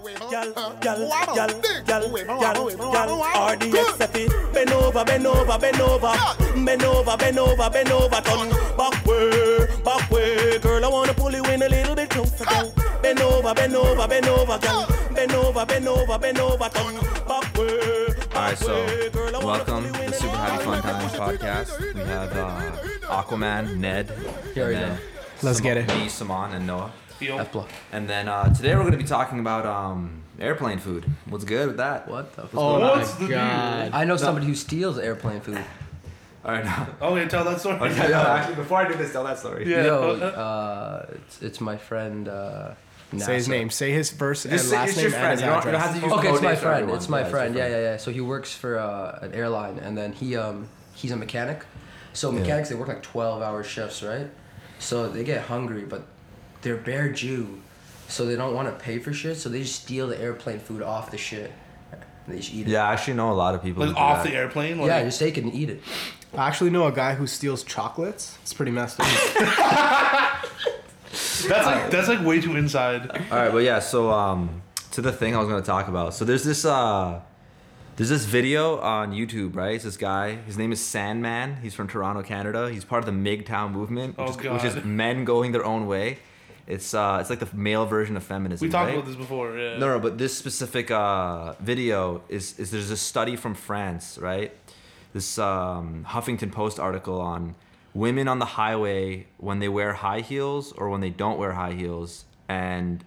Gal, gal, gal, gal, gal, gal, RDX Bend over, bend over, bend over. Bend over, bend over, bend over. Turn back way, back way. Girl, I wanna pull you in a little bit closer, girl. Bend over, bend over, bend over, girl. Bend over, bend over, bend over. Turn back way, All right, so welcome to the Super Happy Fun Times podcast. We have uh, Aquaman, Ned, Here we go. Let's Sam- get it. Me, Saman, and Noah. F block. And then uh, today we're going to be talking about um, airplane food. What's good with that? What the? Oh fuck? my What's the god. I know somebody who steals airplane food. All right, now. Okay, tell that story. Okay, no, actually, before I do this, tell that story. Yeah. Yo, uh, it's, it's my friend. Uh, Say his name. Say his first and Just say last it's name your and friend. his You don't, you don't have address. to use Okay, it's my friend. everyone. It's my Yeah, friend. your Yeah, yeah, yeah. So he works for uh, an airline, and then he um he's a mechanic. So mechanics they work like twelve hour shifts, right? So they get hungry, but they're bare Jew, so they don't want to pay for shit. So they just steal the airplane food off the shit. And they just eat it. Yeah, I actually know a lot of people. Like who do off that. the airplane. Like, Yeah, just take it and eat it. I actually know a guy who steals chocolates. It's pretty messed up. That's like that's like way too inside. All right, but yeah, so um, to the thing I was gonna talk about. So there's this uh, there's this video on YouTube, right? It's this guy. His name is Sandman. He's from Toronto, Canada. He's part of the MGTOW movement, which, Oh, is, which is men going their own way. It's uh, it's like the male version of feminism. We talked right? about this before. Yeah. No, no, but this specific uh, video is is there's a study from France, right? This um, Huffington Post article on women on the highway when they wear high heels or when they don't wear high heels, and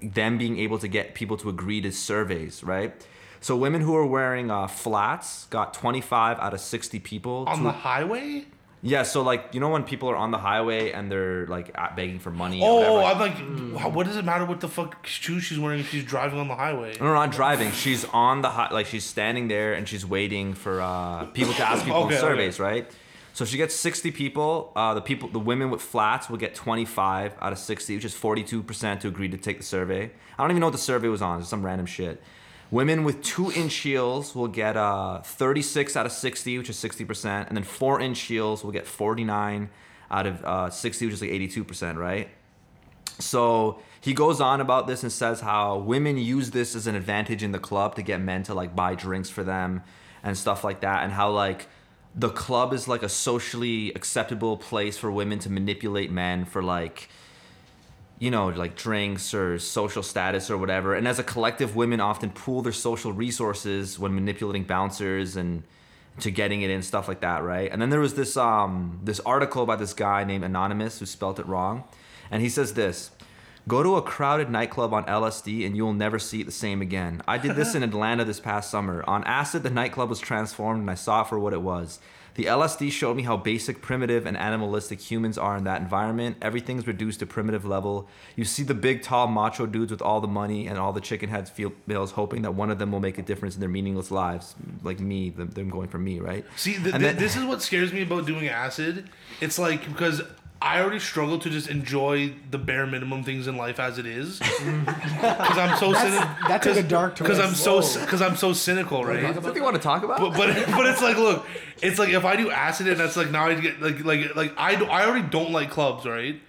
them being able to get people to agree to surveys, right? So women who are wearing uh, flats got 25 out of 60 people. On to- the highway. Yeah, so like you know when people are on the highway and they're like begging for money. Oh. I'm like, wow, what does it matter what the fuck shoes she's wearing if she's driving on the highway? No, no, not driving. She's on the high, like she's standing there and she's waiting for uh, people to ask people Okay, surveys, right? So she gets 60 people. Uh, the people, the women with flats will get 25 out of 60, which is 42% to agree to take the survey. I don't even know what the survey was on. It's some random shit. Women with two inch heels will get uh, 36 out of 60, which is 60%, and then four inch heels will get 49 out of uh, 60, which is like 82%, right? So he goes on about this and says how women use this as an advantage in the club to get men to like buy drinks for them and stuff like that, and how like the club is like a socially acceptable place for women to manipulate men for like you know like drinks or social status or whatever and as a collective women often pool their social resources when manipulating bouncers and to getting it in stuff like that right and then there was this um this article by this guy named anonymous who spelt it wrong and he says this Go to a crowded nightclub on LSD and you will never see it the same again. I did this in Atlanta this past summer. On acid, the nightclub was transformed and I saw it for what it was. The LSD showed me how basic, primitive, and animalistic humans are in that environment. Everything's reduced to primitive level. You see the big, tall, macho dudes with all the money and all the chicken heads females hoping that one of them will make a difference in their meaningless lives. Like me, them them going for me, right? See, th- And th- then- this is what scares me about doing acid. It's like because I already struggle to just enjoy the bare minimum things in life as it is. Because I'm so cynical. that took a dark turn. Because I'm so because I'm so cynical, right? Is that what you want to talk about? But, but but it's like look, it's like if I do acid and that's like now I get like like like I do, I already don't like clubs, right?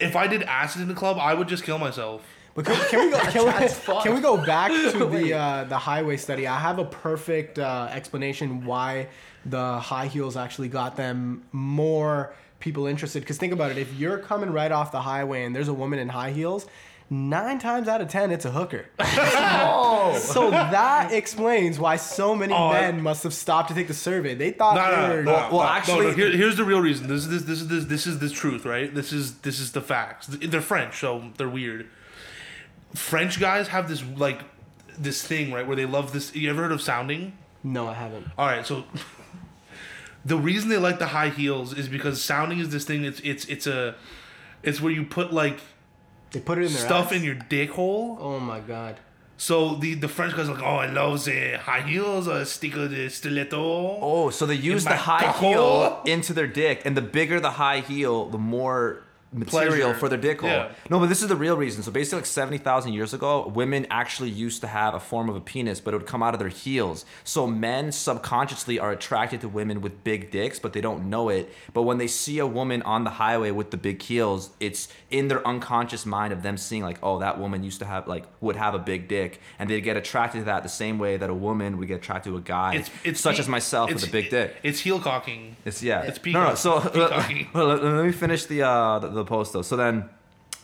If I did acid in the club, I would just kill myself. But can, can we go? Can we, can we go back to the uh, the highway study? I have a perfect uh, explanation why the high heels actually got them more people interested. Because think about it: if you're coming right off the highway and there's a woman in high heels. Nine times out of ten, it's a hooker. So that explains why so many Oh, I- men must have stopped to take the survey. They thought No, they no, were. no, Well- no, well, no, actually- no, here, here's the real reason. This is this this is this, this is the truth, right? This is this is the facts. They're French, so they're weird. French guys have this like this thing, right, where they love this. You ever heard of sounding? No, I haven't. All right, so the reason they like the high heels is because sounding is this thing. It's it's it's a it's where you put like They put it in their stuff ass? in your dick hole. Oh my god. So the the French guys are like, oh, I love the high heels, uh, sticker the stiletto. Oh, so they use the high heel into their dick, and the bigger the high heel, the more material Pleasure. for their dick hole. Yeah. No, but this is the real reason. So basically, like seventy thousand years ago, women actually used to have a form of a penis, but it would come out of their heels. So men subconsciously are attracted to women with big dicks, but they don't know it. But when they see a woman on the highway with the big heels, it's in their unconscious mind of them seeing like, oh, that woman used to have like would have a big dick, and they get attracted to that the same way that a woman would get attracted to a guy, It's it's such as myself with a big dick. It's heel cocking. It's yeah. It's no, no. peacock. So peacocky. let, let me finish the, uh, the the post though. So then,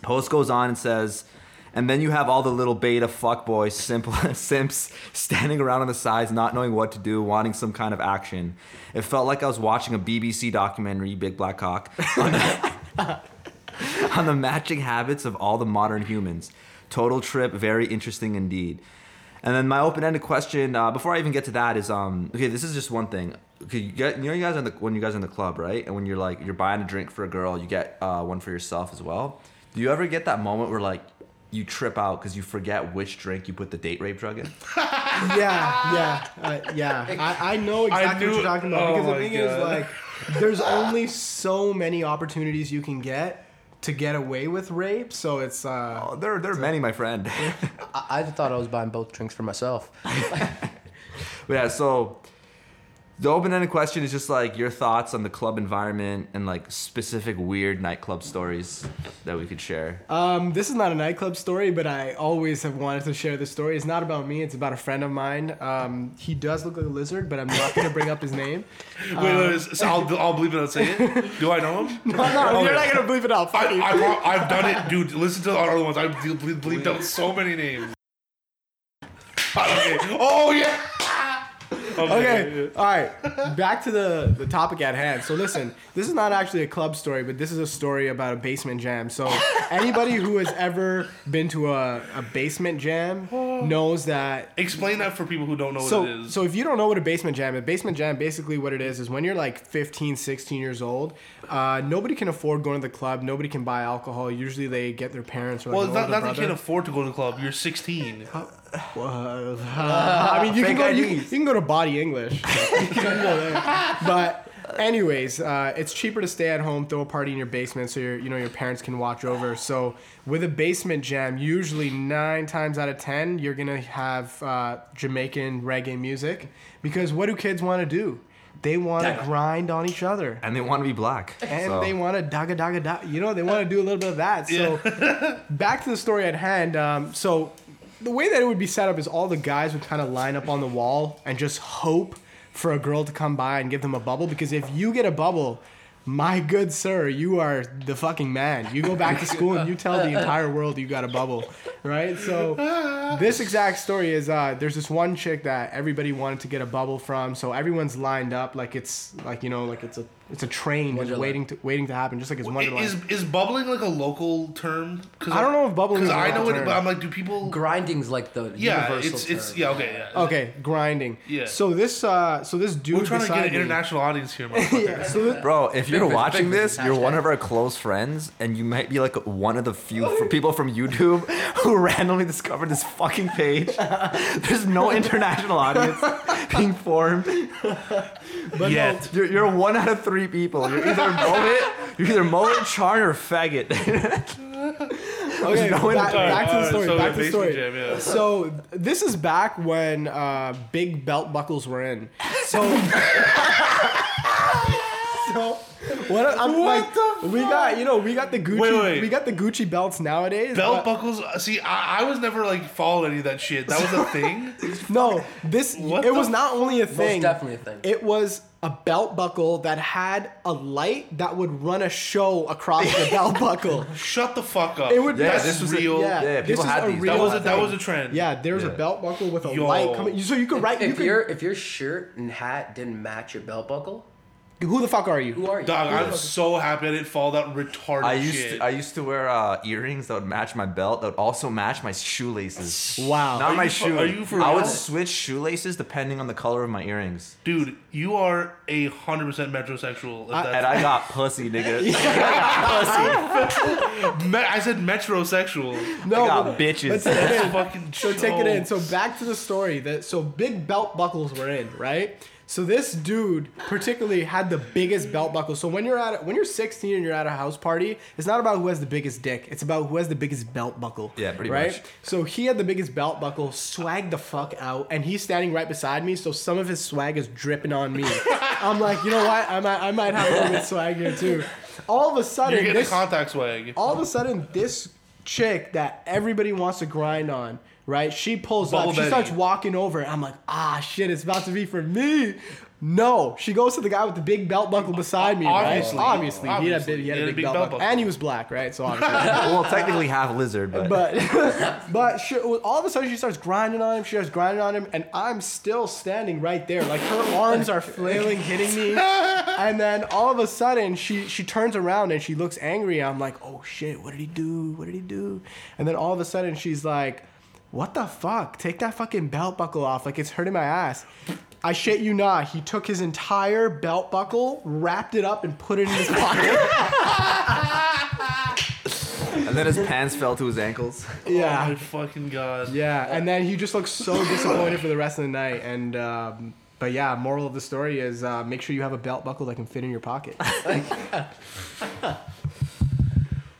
post goes on and says, and then you have all the little beta fuckboys, simple simps standing around on the sides, not knowing what to do, wanting some kind of action. It felt like I was watching a BBC documentary, Big Black Cock, on the, on the matching habits of all the modern humans. Total trip, very interesting indeed. And then my open-ended question, uh, before I even get to that, is um, okay. This is just one thing. Okay, you get, you know, you guys are in the when you guys are in the club, right? And when you're like you're buying a drink for a girl, you get uh, one for yourself as well. Do you ever get that moment where like you trip out because you forget which drink you put the date rape drug in? yeah, yeah, uh, yeah. I, I know exactly knew- what you're talking about oh because the my thing is like, there's only so many opportunities you can get to get away with rape. So it's uh, Oh, there, there are many, my friend. I, I thought I was buying both drinks for myself. Yeah, so the open-ended question is just like your thoughts on the club environment and like specific weird nightclub stories that we could share. Um, this is not a nightclub story, but I always have wanted to share this story. It's not about me. It's about a friend of mine. Um, he does look like a lizard, but I'm not going to bring up his name. Wait, wait, wait, so I'll, I'll believe it. I'll say it. Do I know him? No, no, Okay. you're not going to believe it out. I, Fuck you. I, pro- I've done it, dude. Listen to the other ones. I've ble- ble- bleeped out so many names. okay. Oh yeah. Okay, all right. Back to the, the topic at hand. So listen, this is not actually a club story, but this is a story about a basement jam. So anybody who has ever been to a, a basement jam knows that Explain that for people who don't know so, what it is. so if you don't know what a basement jam is, a basement jam basically what it is is when you're like 15, 16 years old, uh, nobody can afford going to the club. Nobody can buy alcohol. Usually they get their parents or like well, not, not that you can't afford to go to the club. You're 16. Uh, I mean, you can go. You, you can go to Body English. you can go there. But anyways, uh, it's cheaper to stay at home, throw a party in your basement, so your you know your parents can watch over. So with a basement jam, usually nine times out of ten, you're gonna have uh, Jamaican reggae music because what do kids want to do? They want to grind on each other. And they want to be black. And so- they want to daga daga da. You know, they want to do a little bit of that. So back to the story at hand. Um, so the way that it would be set up is all the guys would kind of line up on the wall and just hope for a girl to come by and give them a bubble. Because if you get a bubble, my good sir, you are the fucking man. You go back to school and you tell the entire world you got a bubble, right? So this exact story is uh, there's this one chick that everybody wanted to get a bubble from, so everyone's lined up like it's like you know like it's a it's a train just Wonderland. waiting to waiting to happen, just like it's Wonderland. Is is bubbling like a local term? Cause I don't know if bubbling is Because a I local know it, term. but I'm like, do people? Grinding's like the yeah, universal it's it's term. yeah okay yeah. okay, grinding. Yeah. So this uh so this dude We're trying to get beside an me- international audience here, motherfucker. Yeah, so this, Bro, if you're Big- watching big- this, you're one of our close friends, and you might be like one of the few f- people from YouTube who randomly discovered this fucking page. There's no international audience being formed. but Yet. You're, you're one out of three people. You're either mullet, you're either mullet, charn, or faggot. okay, no back, back to the story. so back to the basement story. jam, yeah. So this is back when uh, big belt buckles were in. So. so what I'm like we got you know we got the Gucci Wait, wait. we got the Gucci belts nowadays. Belt but- buckles. See, I, I was never like following any of that shit. That was a thing. No, this What it the was not only a thing. Most definitely a thing. It was a belt buckle that had a light that would run a show across the belt buckle. Shut the fuck up. It would Yeah, That's this was a- real. yeah, yeah, people is had a these. That was a, that was a trend. Yeah, there's a Yeah. belt buckle with a Yo. light coming. So you could write. You If could, your if your shirt and hat didn't match your belt buckle, who the fuck are you? who are you? Dog, Who the I'm fuck- so happy I didn't fall that retarded I used shit. to, I used to wear uh, earrings that would match my belt that would also match my shoelaces. Wow. Not Are my you for- shoe. are you for I would real? switch shoelaces depending on the color of my earrings. Dude, you are a hundred percent metrosexual. If I- that's- And I got pussy, nigga. Me- I said metrosexual. no, I got but- bitches. but take it in. Fucking So take it in. show. So back to the story. That so big belt buckles were in, right? So this dude particularly had the biggest belt buckle. So when you're at when you're 16 and you're at a house party, it's not about who has the biggest dick. It's about who has the biggest belt buckle. Yeah, pretty right? much. So he had the biggest belt buckle, swagged the fuck out, and he's standing right beside me. So some of his swag is dripping on me. I'm like, you know what? I might I might have a little bit of swag here too. All of a sudden, You're getting this, contact swag. all of a sudden this chick that everybody wants to grind on right she pulls Bubble up she starts walking over i'm like ah shit it's about to be for me no she goes to the guy with the big belt buckle beside me Obviously. right obviously, he, had a Obviously. big, he had a big, belt, buckle. and he was black right so obviously well, technically half lizard, but, but but she, all of a sudden she starts grinding on him. She starts grinding on him, and I'm still standing right there. Like her arms are flailing, hitting me, and then all of a sudden she she turns around and she looks angry. I'm like, oh shit, what did he do? What did he do? And then all of a sudden she's like, what the fuck? Take that fucking belt buckle off. Like it's hurting my ass. I shit you not. He took his entire belt buckle, wrapped it up, and put it in his pocket. and then his pants fell to his ankles. yeah. Oh my fucking god. Yeah, and then he just looks so disappointed for the rest of the night. And um, but yeah, moral of the story is uh, make sure you have a belt buckle that can fit in your pocket.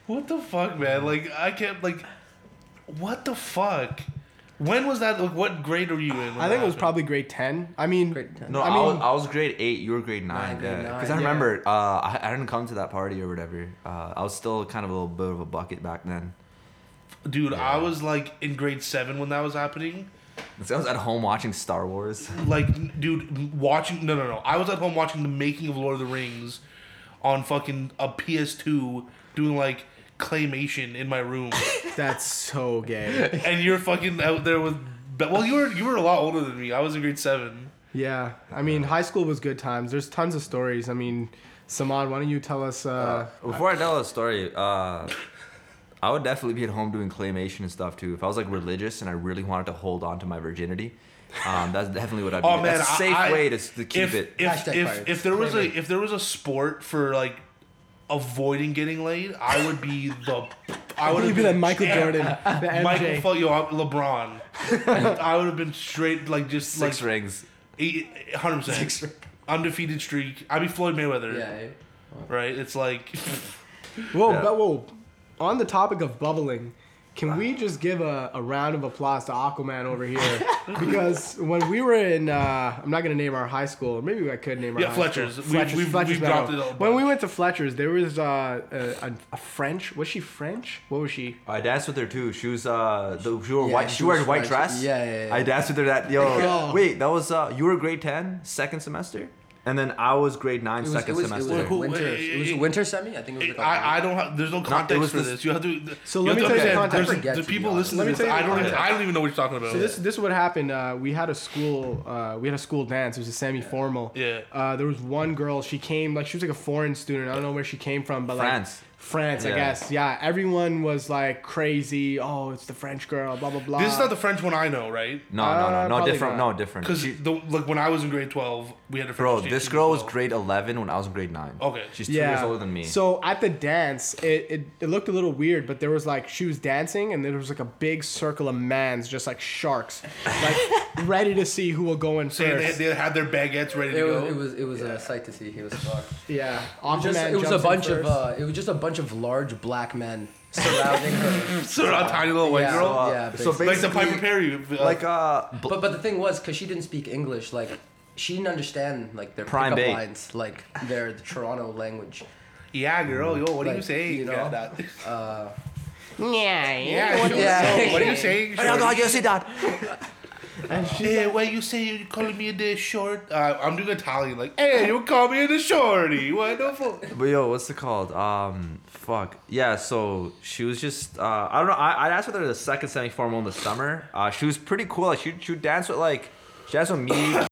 What the fuck, man? Like I can't like. What the fuck? When was that? Like, what grade were you in? I think that it was probably grade ten. I mean, Grade 10. No, I I, mean- was, I was grade eight. You were grade nine. Nine, yeah, because nine. I Yeah. remember uh, I, I didn't come to that party or whatever. Uh, I was still kind of a little bit of a bucket back then. Dude, I was like in grade seven when that was happening. So I was at home watching Star Wars. Like, dude, watching. No, no, no. I was at home watching the making of Lord of the Rings on fucking a PS2, doing like claymation in my room, that's so gay. and you're fucking out there with. Well, you were you were a lot older than me. I was in grade seven. Yeah, I mean, high school was good times. There's tons of stories. I mean, Samad, why don't you tell us? Uh, Before I tell a story, uh, I would definitely be at home doing claymation and stuff too. If I was like religious and I really wanted to hold on to my virginity, um, that's definitely what I'd be. Oh man, that's a I- safe I- way to, to keep if, it. If if, if there was a if there was a sport for like avoiding getting laid, I would be the. I would have be been the Michael Jordan, the MJ. Michael, fuck you, I'm LeBron. I would have been straight like just Six like rings. hundred percent undefeated streak. I'd be Floyd Mayweather. Yeah. Right. It's like Whoa, Yeah. but whoa. On the topic of bubbling, can we just give a, a round of applause to Aquaman over here? because when we were in, uh, I'm not gonna name our high school, or maybe I could name our Yeah, high Fletcher's. School. We- Fletcher's, we've- Fletcher's we've dropped it a When we went to Fletcher's, there was uh, a, a, a French. Was she French? What was she? I danced with her too. She was uh, the, she wore Yeah, white. she She wore a white French. dress. Yeah, yeah, yeah. I danced with her. That yo. Oh. Wait, that was uh, you were grade 10, second semester, and then I was grade nine, It was, second it was, it was semester. a Who- winter. It was a winter semi. I think it was. Like I, I don't have. There's no context was for this- this. You have to. So let me tell you the context. there's- I The people honest. listening Let to me this, tell you I don't. Even. I don't even know what you're talking about. So this this is what happened. Uh, we had a school uh, we had a school dance. It was a semi formal. Yeah. Uh, there was one girl. She came like she was like a foreign student. I don't know where she came from, but like France. France, I guess. Yeah. Everyone was like crazy. Oh, it's the French girl. Blah blah blah. This is not the French one I know, right? No, no, Uh, no, no, probably different, not. no, different. Because She- like when I was in grade twelve, we had a French Bro, this girl was well. grade 11 when I was in grade 9. Okay. She's two years older than me. So at the dance, it, it, it looked a little weird, but there was like she was dancing, and there was like a big circle of mans, just like sharks, like ready to see who will go in Saying first. they, they had their baguettes ready It to was, go. it was it was a sight to see. He was fucked. yeah, Just, Aquaman it was a jumps in bunch of uh, it was just a bunch of large black men surrounding her. so a tiny little white yeah, girl, uh, yeah, so basically. like the basically- Piper Perry. Uh, like uh, bl- But but the thing was, cause she didn't speak English, like she didn't understand like their Prime pickup bait. lines, like their the Toronto language. yeah, girl, yo, what are you Like, saying? you know, yeah, that. Uh, Yeah, yeah, sure. Yeah. So, what are you saying? I don't know how shorty? you say that. Hey, what you say? You calling me a day short? Uh, I'm doing Italian, like, hey, you call me a day shorty? What the fuck? But yo, what's it called? Um, fuck. Yeah, so she was just, uh, I don't know. I, I danced with her the second semi formal in the summer. Uh, she was pretty cool. Like, she, she would dance with, like, she danced with me.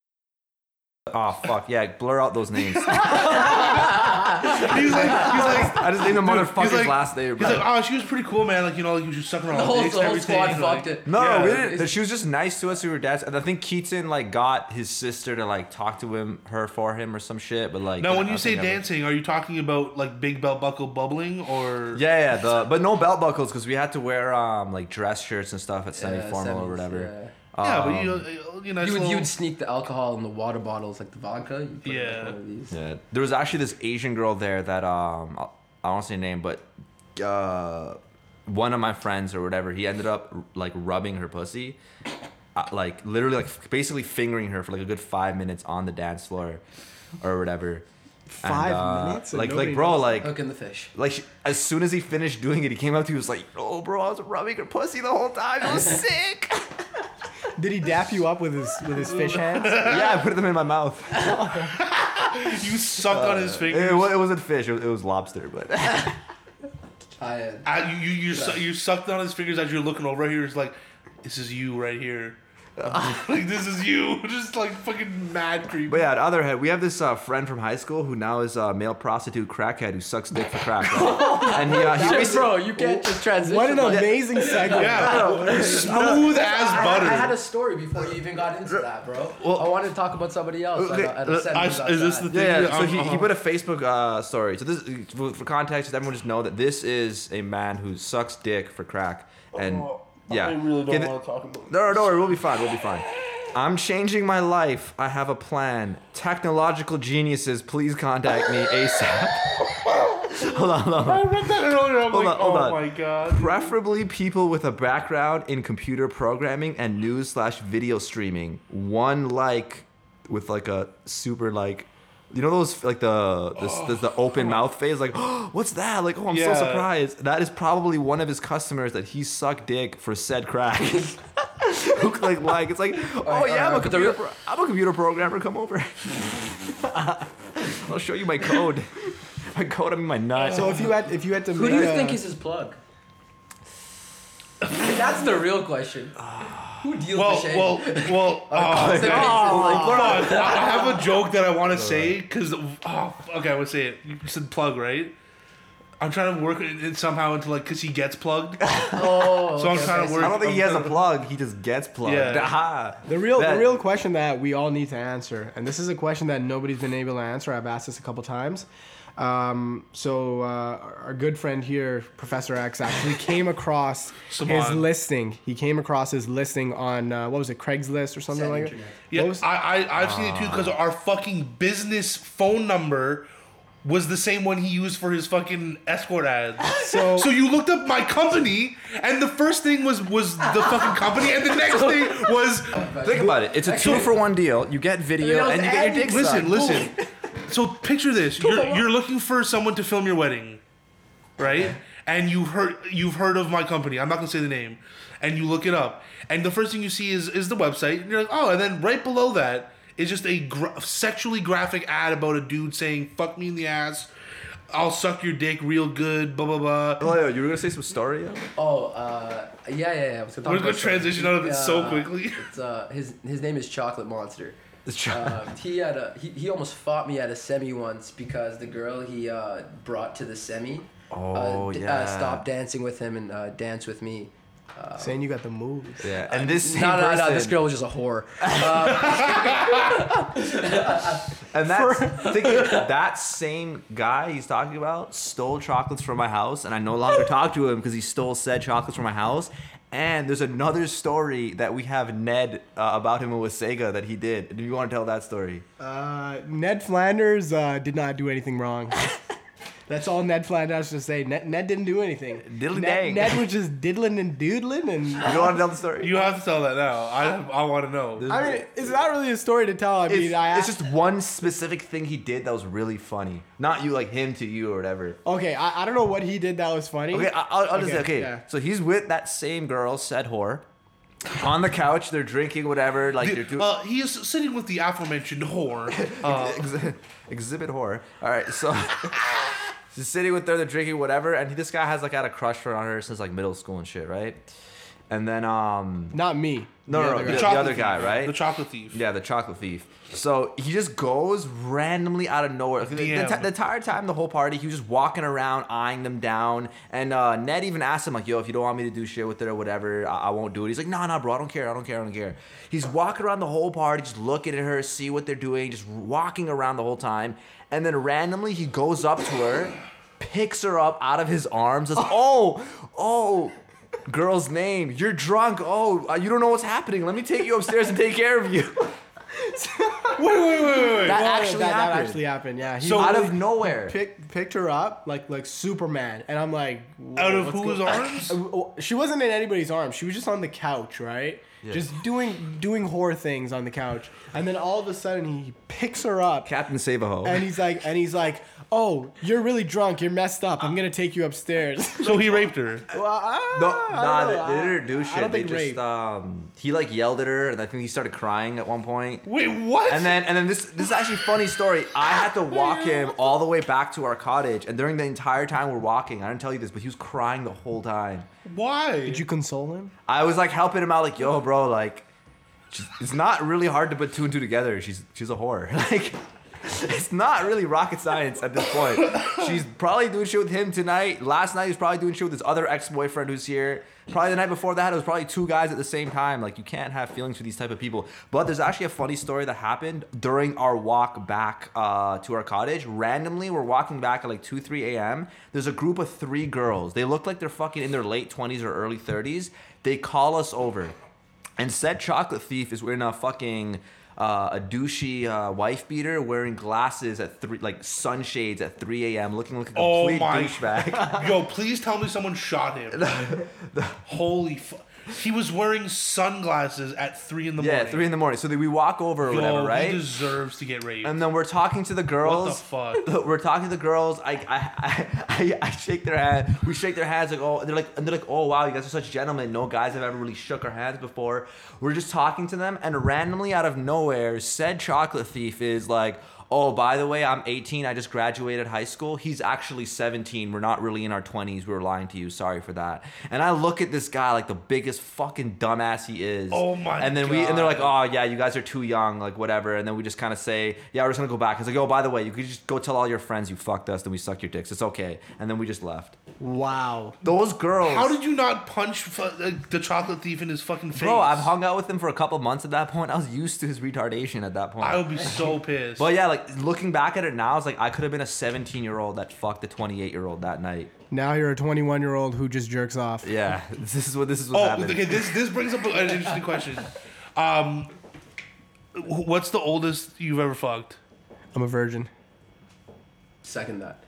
Oh, fuck. Yeah, blur out those names. He's like, he's like, I just named the motherfucker's like- last name. he's like, oh, she was pretty cool, man. Like, you know, like, you was just sucking around the whole, dicks the and whole everything. squad like- fucked it. No, Yeah, we it's- didn't. She was just nice to us. We were dancing, and I think Keaton like got his sister to like talk to him, her for him, or some shit. But like, Now, when I you say think I was- dancing, are you talking about like big belt buckle bubbling or? yeah, yeah, the but no belt buckles because we had to wear um like dress shirts and stuff at semi formal or semis, whatever. yeah. Yeah, but you, Um, uh, you know, You would, little- you would sneak the alcohol in the water bottles, like the vodka. You put it in, Yeah. like one of these. Yeah, there was actually this Asian girl there that um I- I don't say her name, but uh one of my friends or whatever, he ended up like rubbing her pussy, uh, like literally like basically fingering her for like a good five minutes on the dance floor, or whatever. And, Five uh, minutes Like like bro, knows? like hooking the fish. like she, as soon as he finished doing it, he came up to you was like, "Oh, bro, I was rubbing her pussy the whole time. It was sick." Did he dap you up with his with his fish hands? yeah, I put them in my mouth. you sucked on his fingers. It, wa- it wasn't fish. It was, it was lobster, but. I, uh, Uh, you you you, su- you sucked on his fingers as you're looking over here. It's like, this is you right here. like this is you, just like fucking mad creepy. But yeah, on the other hand, we have this uh, friend from high school who now is a male prostitute crackhead who sucks dick for crack. and he, uh, he Shit, bro, you can't just transition. What an like- amazing segue. yeah, smooth as I, butter. I had a story before you even got into that, bro. Well- I wanted to talk about somebody else. Okay, at a, at a setting I- is this the thing? yeah, yeah, Yeah, so he, he uh-huh. put a Facebook uh, story. So this, for for context, everyone just know that this is a man who sucks dick for crack, and yeah, I really don't want to talk about. No, no, no, we'll be fine. We'll be fine. I'm changing my life. I have a plan. Technological geniuses, please contact me ASAP. hold on, hold on. I read that earlier. I'm Hold like, on, hold oh on. my god. Preferably people with a background in computer programming and news slash video streaming. One like with like a super like you know those like the oh, the, the, the open mouth phase like oh, what's that? Like oh I'm so surprised. That is probably one of his customers that he sucked dick for said crack. Who, like like it's like oh Alright, yeah I'm uh, a alright, but the computer pro- I'm a computer programmer come over. I'll show you my code. My code I mean my nuts. So if you had if you had to Who make do you a- think is his plug? That's the real question. Uh, Who deals Well, with shade? well, well. uh, Constant basis, like, on, I I have a joke that I want to say because oh, okay, I would say it. You said plug, right? I'm trying to work it somehow into like because he gets plugged. oh, So I'm okay, trying okay, to work. I don't think he I'm has a plug. He just gets plugged. Yeah. Aha. The real, That- the real question that we all need to answer, and this is a question that nobody's been able to answer. I've asked this a couple times. Um, so uh, our our good friend here, Professor X, actually came across his Saman. listing. He came across his listing on uh, what was it, Craigslist or something like internet. that. Yeah, What was- I, I I've seen it too because our fucking business phone number was the same one he used for his fucking escort ads. So- so you looked up my company, and the first thing was was the fucking company, and the next thing was Think about it. It's a two for one deal. You get video Else and you get your dick listen, sucked. listen. So picture this: you're you're looking for someone to film your wedding, right? And you've heard you've heard of my company. I'm not gonna say the name. And you look it up, and the first thing you see is is the website. And you're like, oh, and then right below that is just a gra- sexually graphic ad about a dude saying "fuck me in the ass." I'll suck your dick real good, blah blah blah. Oh, yeah, you were gonna say some story? yeah? Oh, uh, yeah, yeah, yeah. I was gonna talk We're gonna about transition something. out of it so quickly. It's uh, his his name is Chocolate Monster. It's tr- Um, he had a he, he almost fought me at a semi once because the girl he uh, brought to the semi Oh, uh, d- yeah. uh, stopped dancing with him and uh, danced with me. saying you got the moves. yeah. And this same No, no, person, no. This girl was just a whore. and that's think, that same guy he's talking about stole chocolates from my house, and I no longer talk to him because he stole said chocolates from my house. And there's another story that we have Ned uh, about him with Sega that he did. Do you want to tell that story? Uh, Ned Flanders uh, did not do anything wrong. That's all Ned Flanders has to say. Ned, Ned didn't do anything. Diddly Ned, dang. Ned was just diddling and doodling, and You don't want to tell the story? You have to tell that now. I I want to know. I mean, it's not really a story to tell. I mean, It's, I it's just one specific thing he did that was really funny. Not you, like him to you or whatever. okay. I, I don't know what he did that was funny. Okay, I- I'll, I'll just say, Okay, okay. yeah. So he's with that same girl, said whore, on the couch. They're drinking whatever. Like they're doing Uh, he is sitting with the aforementioned whore. Uh, Ex- exhibit whore. All right, so she's sitting with her. They're drinking whatever, and this guy has like had a crush on her since like middle school and shit, right? And then um, Not me. no, The no, other no, guy. the, chocolate other guy, thief. right? The chocolate thief. Yeah, the chocolate thief. So he just goes randomly out of nowhere. The, the, DM. the entire time, the whole party, he was just walking around, eyeing them down. And uh, Ned even asked him, like, yo, if you don't want me to do shit with it or whatever, I, I won't do it. He's like, no, nah, bro, I don't care, I don't care, I don't care. He's walking around the whole party, just looking at her, see what they're doing, just walking around the whole time. And then randomly, he goes up to her, picks her up out of his arms, says, oh, oh, girl's name. You're drunk. Oh, uh, you don't know what's happening. Let me take you upstairs and take care of you. Wait, wait, wait, wait, wait. That Yeah, actually that, happened. That actually happened. Yeah. He So- Out of nowhere. picked picked her up like like Superman, and I'm like, Out of what's whose go- arms? She wasn't in anybody's arms. She was just on the couch, right? Just doing doing whore things on the couch, and then all of a sudden he picks her up, Captain Savaho. and he's like, and he's like, "Oh, you're really drunk. You're messed up. I'm gonna take you upstairs." So he raped her. well, I, No, I nah, they, they didn't do shit. I don't they think just rape. um, he like yelled at her, and I think he started crying at one point. Wait, what? And then and then this this is actually a funny story. I had to walk him all the way back to our cottage, and during the entire time we're walking, I didn't tell you this, but he was crying the whole time. Why? Did you console him? I was like helping him out, like, yo, bro, like, it's not really hard to put two and two together. She's she's a whore. Like, it's not really rocket science at this point. She's probably doing shit with him tonight. Last night he was probably doing shit with his other ex boyfriend who's here. Probably the night before that it was probably two guys at the same time. Like you can't have feelings for these type of people. But there's actually a funny story that happened during our walk back uh, to our cottage. Randomly, we're walking back at like two, three a.m. There's a group of three girls. They look like they're fucking in their late twenties or early thirties. They call us over. And said chocolate thief is wearing a fucking uh, a douchey uh, wife beater, wearing glasses at three, like sunshades at 3 a.m., looking like a Oh complete my- douchebag. Yo, please tell me someone shot him. Holy fuck. He was wearing sunglasses at 3 in the yeah, morning. three in the morning. So we walk over or Yo, whatever, right? he deserves to get raped. And then we're talking to the girls. What the fuck? We're talking to the girls. I, I, I, I, I shake their hand. We shake their hands. Like, oh, they're like, and they're like, oh wow, you guys are such gentlemen. No guys have ever really shook our hands before. We're just talking to them, and randomly out of nowhere, said chocolate thief is like. Oh, by the way, I'm 18. I just graduated high school. He's actually 17. We're not really in our 20s. We were lying to you. Sorry for that. And I look at this guy like the biggest fucking dumbass he is. Oh my And then we and they're like, oh yeah, you guys are too young, like whatever. And then we just kind of say, yeah, we're just gonna go back. It's like, oh, by the way, you could just go tell all your friends you fucked us, then we sucked your dicks. It's okay. And then we just left. Wow. Those girls. How did you not punch fu- uh, the chocolate thief in his fucking face? Bro, I've hung out with him for a couple months at that point. I was used to his retardation at that point. I would be so pissed. but yeah, like looking back at it now, it's like I could have been a 17 year old that fucked a 28 year old that night. Now you're a 21 year old who just jerks off. Yeah, this is what this is what oh, happened. okay. This this brings up an interesting question. Um, what's the oldest you've ever fucked? I'm a virgin. Second that.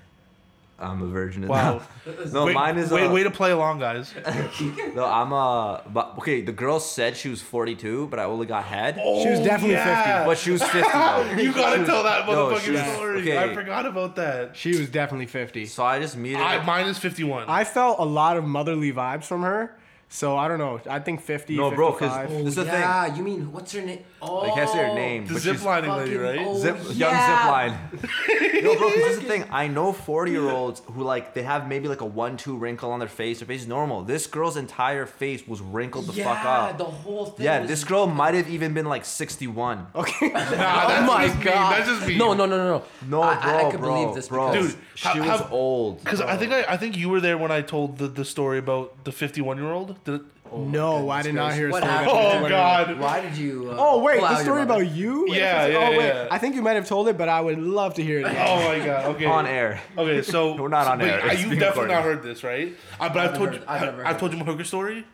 I'm a virgin. Wow. no, wait, mine is wait, uh, way to play along, guys. No, I'm uh, but okay. The girl said she was 42, but I only got head. She was Oh, definitely yeah. But she was 50 though. You gotta tell that No, motherfucking she was- story. okay. I forgot about that. She was definitely 50. So I just meted. I, her. mine is fifty-one. I felt a lot of motherly vibes from her. So I don't know. I think 50. No, bro, 'cause- 55. This is the yeah, you mean what's her name? Oh, I can't say her name, the but she's ziplining lady, right? old. zip, Oh, young yeah. zipline. no, bro, because this is the thing. I know 40 year olds who like they have maybe like a one two wrinkle on their face. Their face is normal. This girl's entire face was wrinkled the yeah, fuck up. the whole thing. yeah, was- this girl might have even been like 61. Okay. Oh nah, that's my just me. God. That's just me. No, no, no, no, no. No, I, bro, I, I could bro, believe this bro. because Dude, she ha- was have- old. Because I think I, I think you were there when I told the, the story about the fifty-one-year-old. Did it- no, I did not hear a What story. happened? about Oh that. God! why did you? Uh, Oh wait, pull out the your story mother? about you? Yeah, yeah, Oh wait, yeah. I think you might have told it, but I would love to hear it. Again. Oh my God! Okay. on air. Okay, so We're not on but air. It's You've being definitely not heard this, right? Uh, but I've I've told heard- you. I've never I've heard told you my hooker story.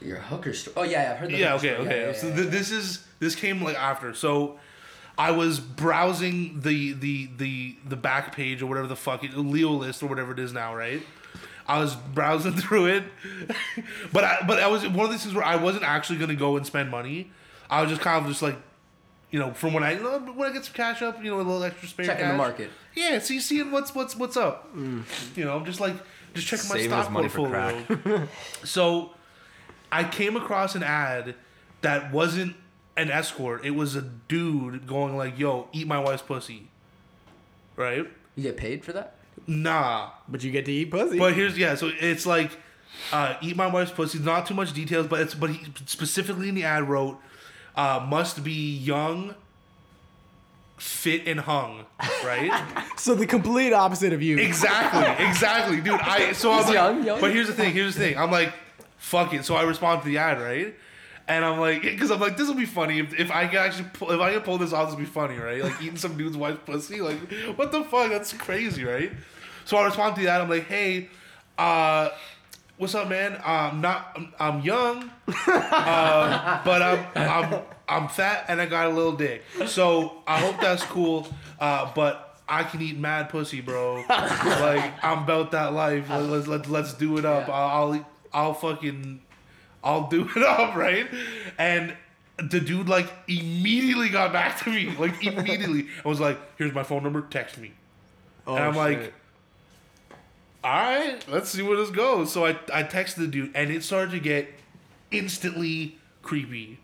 Your hooker story. Oh yeah, I've heard the Yeah. Okay. story. Okay. Yeah, yeah, so yeah, th- this is this came like after. So I was browsing the the the the Backpage or whatever the fuck it, LeoList or whatever it is now, right? I was browsing through it, but I but I was one of these things where I wasn't actually gonna go and spend money. I was just kind of just like, you know, from when I you know, when I get some cash up, you know, a little extra spare Checking the market. Yeah, see, seeing what's what's what's up. Mm. You know, I'm just like just checking my stock his money for portfolio. so, I came across an ad that wasn't an escort. It was a dude going like, "Yo, eat my wife's pussy." Right? You get paid for that? Nah. But you get to eat pussy. But here's yeah. So it's like, uh, eat my wife's pussy. Not too much details, but it's but he specifically in the ad wrote, uh, must be young, fit and hung. Right? so the complete opposite of you. Exactly, exactly, dude. I so I'm He's like, young, young. but here's the thing. Here's the thing. I'm like, fuck it. So I respond to the ad, right? And I'm like, because I'm like, this will be funny if, if I can actually pull, if I can pull this off, this will be funny, right? Like eating some dude's wife's pussy, like what the fuck? That's crazy, right? So I respond to that. I'm like, hey, uh, what's up, man? I'm not. I'm, I'm young, uh, but I'm I'm I'm fat and I got a little dick. So I hope that's cool. Uh, but I can eat mad pussy, bro. like I'm about that life. Let- Let's let's let's do it up. Yeah. I'll I'll, I'll fucking I'll do it up, right? And the dude like immediately got back to me, like immediately. I was like, "Here's my phone number. Text me." Oh, and I'm like, shit. All right, let's see where this goes. So I, I texted the dude, and it started to get instantly creepy.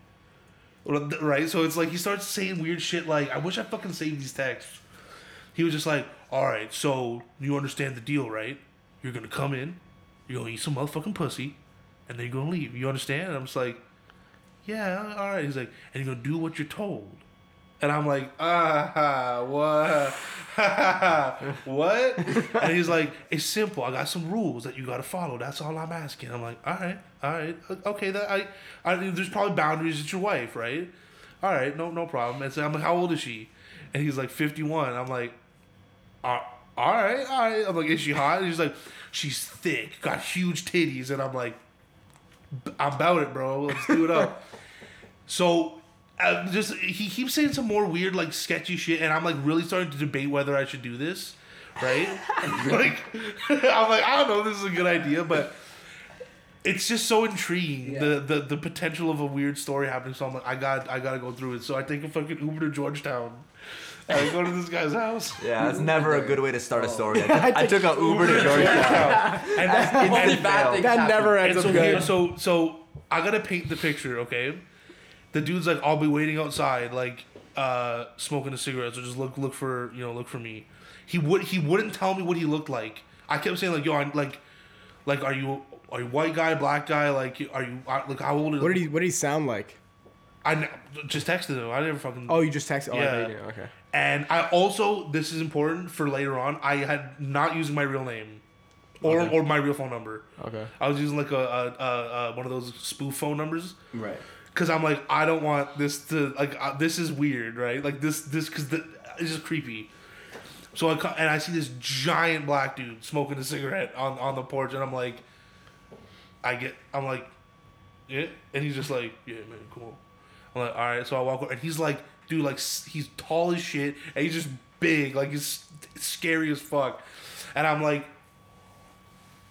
Right? So it's like he starts saying weird shit like, I wish I fucking saved these texts. He was just like, all right, so you understand the deal, right? You're going to come in, you're going to eat some motherfucking pussy, and then you're going to leave. You understand? And I'm just like, yeah, all right. He's like, and you're going to do what you're told. And I'm like, ah, what? what? and he's like, it's simple. I got some rules that you got to follow. That's all I'm asking. I'm like, all right, all right, okay. That I, I there's probably boundaries. It's your wife, right? All right, no, no problem. And so I'm like, how old is she? And he's like, 51. I'm like, all right, all right. I'm like, is she hot? And he's like, she's thick, got huge titties. And I'm like, I'm about it, bro. Let's do it up. so, uh, just he keeps saying some more weird, like sketchy shit, and I'm like really starting to debate whether I should do this, right? like, I'm like, I don't know, this is a good idea, but it's just so intriguing the, the the potential of a weird story happening. So I'm like, I got I gotta go through it. So I take a fucking Uber to Georgetown. And I go to this guy's house. Yeah, that's never a good way to start a story. I, took an Uber to Georgetown. And, Only and, bad things that happen. never ends so up here, good. so so I gotta paint the picture, okay? The dude's like, I'll be waiting outside, like uh, smoking a cigarette. So just look look for you know look for me. He would he wouldn't tell me what he looked like. I kept saying like, yo, I'm like, like are you are you white guy, black guy? Like are you like how old? Is, What did he What did he sound like? I just texted him. I never fucking. Oh, you just texted. Oh, Yeah. thought you. Okay. And I also, this is important for later on. I had not using my real name, or Okay. or my real phone number. Okay. I was using like a, a, a, a one of those spoof phone numbers Right. Because I'm like I don't want this to like uh, this is weird, right? Like this this because it's just creepy. So I and I see this giant black dude smoking a cigarette on on the porch, and I'm like, I get I'm like, yeah, and he's just like, yeah, man, cool. I'm like, all right. So I walk over, and he's like, dude, like he's tall as shit, and he's just big, like he's scary as fuck, and I'm like.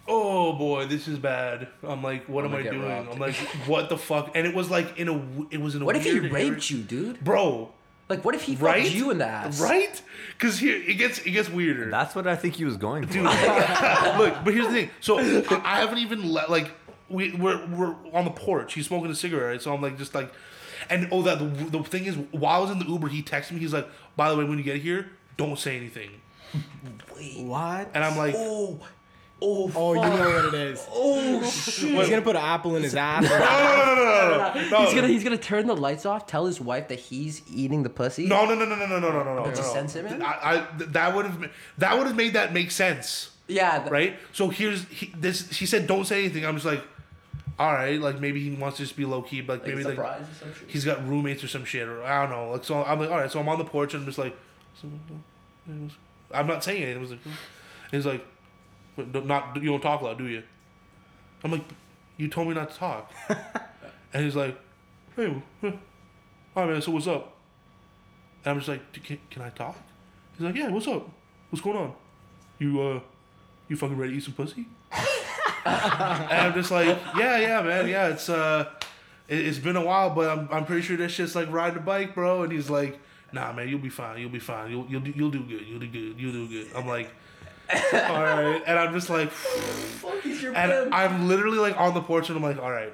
Oh boy, this is bad. I'm like, what I'm am I doing? robbed. I'm like, what the fuck? And it was like in a, it was in a. What if he weird raped area- you, dude? bro? Like, what if he Right? fucked you in the ass? Right? Because here it gets it gets weirder. That's what I think he was going for. Dude, look, but here's the thing. So I, I haven't even let like we we're we're on the porch. He's smoking a cigarette, right? So I'm like just like, and oh that the, the thing is while I was in the Uber, he texted me. He's like, by the way, when you get here, don't say anything. Wait. What? And I'm like, Oh, oh, Oh, you know what it is. oh shit. He's gonna put an apple in his ass. no, no, no, no, no, no, no, He's gonna he's gonna turn the lights off. Tell his wife that he's eating the pussy. no, no, no, no, no, no, no, no, no, no. But to no. sense him in? I, I that would have that would have made that make sense. Yeah. th- right? So here's he, this. She said, "Don't say anything." I'm just like, all right, like maybe he wants to just be low key, but like, Like maybe like or some he's got roommates or some shit, or I don't know. Like so, I'm like, all right. So I'm on the porch and I'm just like, I'm not saying anything. It was like, he's like, "But not you don't talk loud, do you? I'm like, you told me not to talk, and he's like, hey, huh. all right, man. So what's up? And I'm just like, can, can I talk? He's like, yeah. What's up? What's going on? You uh, you fucking ready to eat some pussy? and I'm just like, yeah, yeah, man, yeah. It's uh, it, it's been a while, but I'm I'm pretty sure that's shit's like riding a bike, bro. And he's like, nah, man, you'll be fine. You'll be fine. You'll you'll do, you'll do good. You'll do good. You'll do good. I'm like, all right, and I'm just like, Fuck, he's your and. I'm literally like on the porch, and I'm like, all right.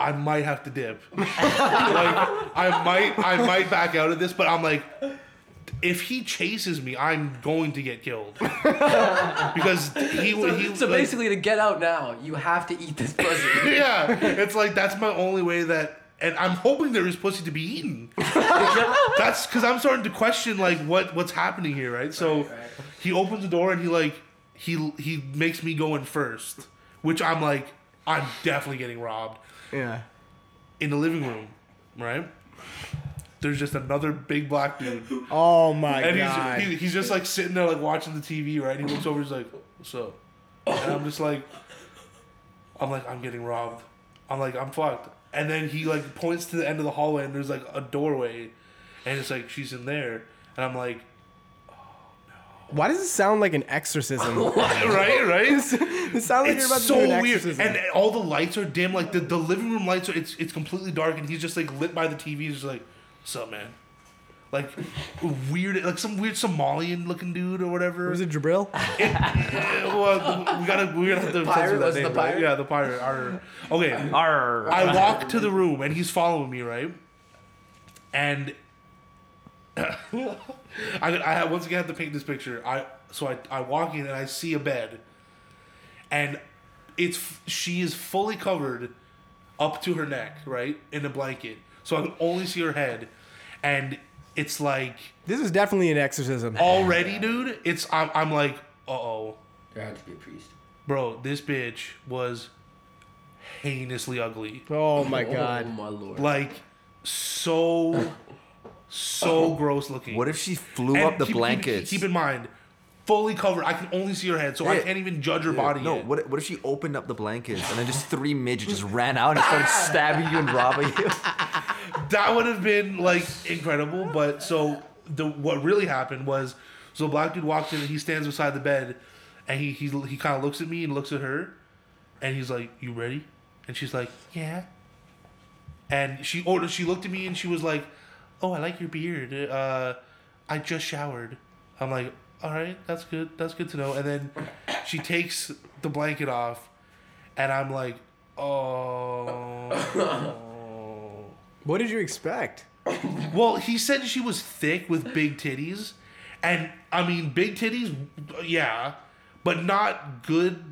I might have to dip. like I might I might back out of this, but I'm like if he chases me, I'm going to get killed. because he so, he so like- basically, to get out now, you have to eat this pussy. yeah, it's like that's my only way that, and I'm hoping there is pussy to be eaten. that's because I'm starting to question like what what's happening here, right? So Right, right. he opens the door and he like he he makes me go in first, which I'm like I'm definitely getting robbed yeah. in the living room, right? There's just another big black dude, Oh my and god. And he's he, he's just like sitting there like watching the TV, right? And he looks over, he's like, "What's up?" And I'm just like, I'm like, I'm getting robbed. I'm like, I'm fucked. And then he like points to the end of the hallway and there's like a doorway, and it's like she's in there, and I'm like, oh, Why does it sound like an exorcism? right, right. it sounds like you're it's about to so do an weird, exorcism. and all the lights are dim. Like the, the living room lights are it's it's completely dark, and he's just like lit by the TV. He's just like, "What's up, man?" Like weird, like some weird Somalian looking dude or whatever. was it Jabril? Yeah, well, we gotta we gotta have to Pirate? censor that Was name, the right? pirate? Yeah, the pirate. Arr. Okay, Arr. I walk to the room and he's following me, right? And I, I once again have to paint this picture. I so I, I walk in and I see a bed, and it's she is fully covered up to her neck, right, in a blanket, so I can only see her head, and it's like This is definitely an exorcism. already, dude. It's I'm I'm like, uh oh, There had to be a priest. bro, this bitch was heinously ugly. Oh my Oh god. my lord. like so so gross looking. What if she flew And up the keep- keep- blankets? Keep, in mind, fully covered. I can only see her head, so I Yeah. can't even judge her body. No, yet. what, what if she opened up the blankets and then just three midgets just ran out and started stabbing you and robbing you? that would have been like incredible. But so the what really happened was, so a black dude walks in and he stands beside the bed, and he he he kind of looks at me and looks at her, and he's like, "You ready?" And she's like, "Yeah." And she or she looked at me and she was like, "Oh, I like your beard. Uh, I just showered." I'm like, "All right, that's good. That's good to know." And then she takes the blanket off, and I'm like, "Oh." What did you expect? Well, he said she was thick with big titties, and I mean big titties, yeah, but not good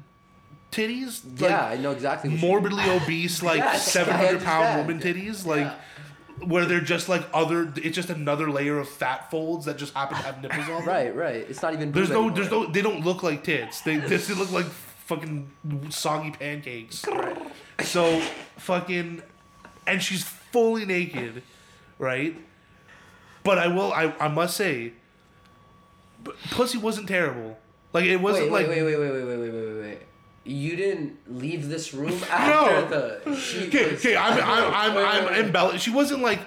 titties. Like, yeah, I know exactly. What you- morbidly obese, like Yes, seven I hundred pound woman titties, like where they're just like other. It's just another layer of fat folds that just happen to have nipples on. them. Right, right. It's not even. There's no. anymore. There's no. They don't look like tits. They. They just look like fucking soggy pancakes. So fucking, and she's fully naked, right? But I will. I. I must say. b- Pussy wasn't terrible. Like it wasn't Wait, like. wait, wait, wait, wait, wait, wait, wait, wait, wait. You didn't leave this room after the. She Okay, was- okay, I'm, I'm, I'm, Wait, wait, I'm embellished. She wasn't like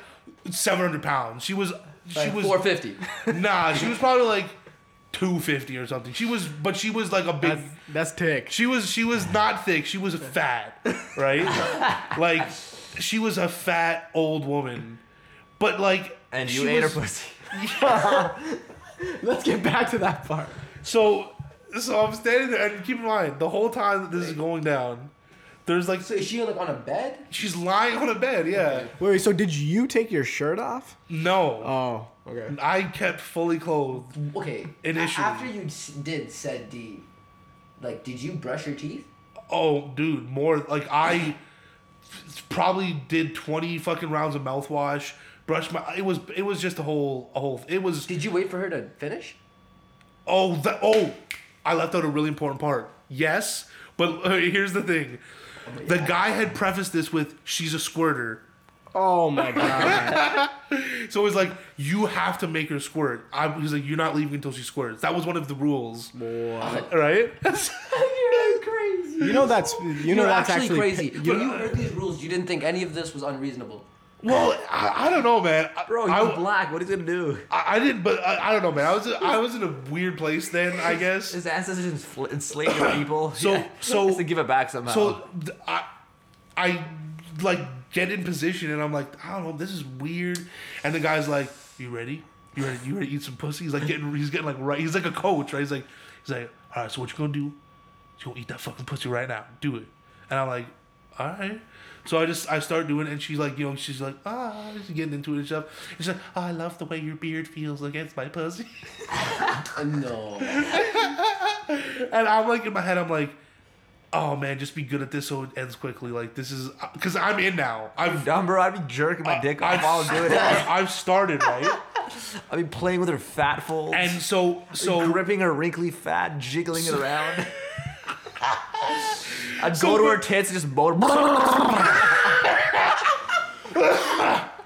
700 pounds. She was, she Like was, 450. nah, she was probably like 250 or something. She was, but she was like a big, That's, that's tick. she was, she was not thick. She was fat, right? like, she was a fat old woman, but like, And you ate was- her pussy. Let's get back to that part. So, so I'm standing there, and keep in mind, the whole time that this is going down, there's like, So is she like on a bed? she's lying on a bed, yeah. Wait, wait, so did you take your shirt off? No, Oh, okay. I kept fully clothed. Okay. a- Initially. After you did said D, like, did you brush your teeth? Oh, dude, more like I probably did twenty fucking rounds of mouthwash. Brushed my. It was. It was just a whole. A whole. It was. Did you wait for her to finish? Oh, that. Oh, I left out a really important part. Yes, but uh, here's the thing. The guy had prefaced this with "She's a squirter," Oh my god. so it's like you have to make her squirt. I he's like, "You're not leaving until she squirts." That was one of the rules, What? right? You're crazy. you know that's you know You're that's actually, actually, crazy. You, when you heard these rules, you didn't think any of this was unreasonable. well, I, I don't know, man. I- Bro, I, he's black. What is he gonna do? I, I didn't, but I, I don't know, man. I was I was in a weird place then, I guess. His ancestors enslaved people. So- Yeah. so- to give it back somehow. So I, I like get in position and I'm like, I don't know, this is weird. And the guy's like, "You ready? You ready? You ready to eat some pussy?" He's like getting, he's getting like right. He's like a coach, right? He's like, he's like, all right. So what you gonna do? You gonna eat that fucking pussy right now? Do it. And I'm like, all right. So I just I start doing it, and she's like, you know, she's like, ah, she's getting into it and stuff. And she's like, oh, I love the way your beard feels against my pussy. No. And I'm like in my head, I'm like, oh man, just be good at this so it ends quickly. Like this is because I'm in now. I'm dumb, bro. I'd be jerking my dick off I've, while doing it. I've started right, I'd be playing with her fat folds. and so so gripping her wrinkly fat, jiggling it around. I'd So go to her tits and just motor.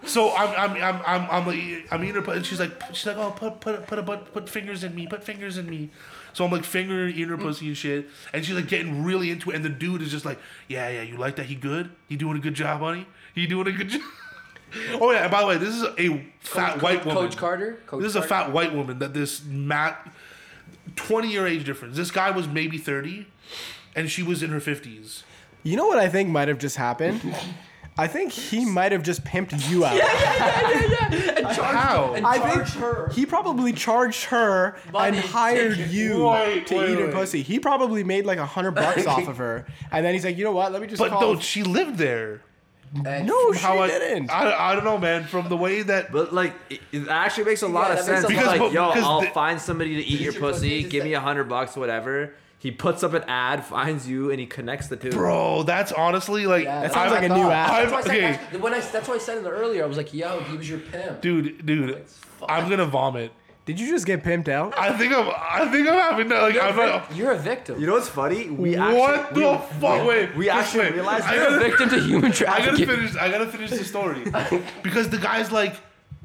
so I'm I'm I'm I'm I'm, like, I'm eating her, pussy, and she's like she's like oh put put put a put put fingers in me, put fingers in me. So I'm like fingering eating her pussy and shit, and she's like getting really into it, and the dude is just like yeah yeah you like that he good he doing a good job honey he doing a good job. Oh yeah, and by the way, this is a fat Coach- white woman. Coach Carter. Coach this is a fat white woman that this Matt, twenty year age difference. This guy was maybe thirty, and she was in her fifties. You know what I think might have just happened? I think he might have just pimped you out. Yeah, yeah, And charged, How? And I charged think her. he probably charged her Money, and hired you Wait, to wait, eat her pussy. He probably made like a hundred bucks off of her, and then he's like, you know what? Let me just But call. no, she lived there. And no, she How I, didn't. I I don't know, man. From the way that But like, it, it actually makes a lot Yeah, of sense. Because lot- like, yo, I'll the- find somebody to eat your your pussy, pussy. Give me a hundred bucks, whatever. He puts up an ad, finds you, and he connects the two. Bro, that's honestly like Yeah, That that's sounds what like I a new thought. app. That's why I said- Okay. that's- When I, that's why I said it earlier. I was like, "Yo, he was your pimp." dude, dude, fuck. I'm gonna vomit. Did you just get pimped out? I think I'm I think I'm having that. Like You're, I'm a, not, you're a victim. You know what's funny? We what actually, the we, fuck? Wait, we just actually wait. realized I You're a gotta, victim to human I gotta finish. I gotta finish the story because the guy's like,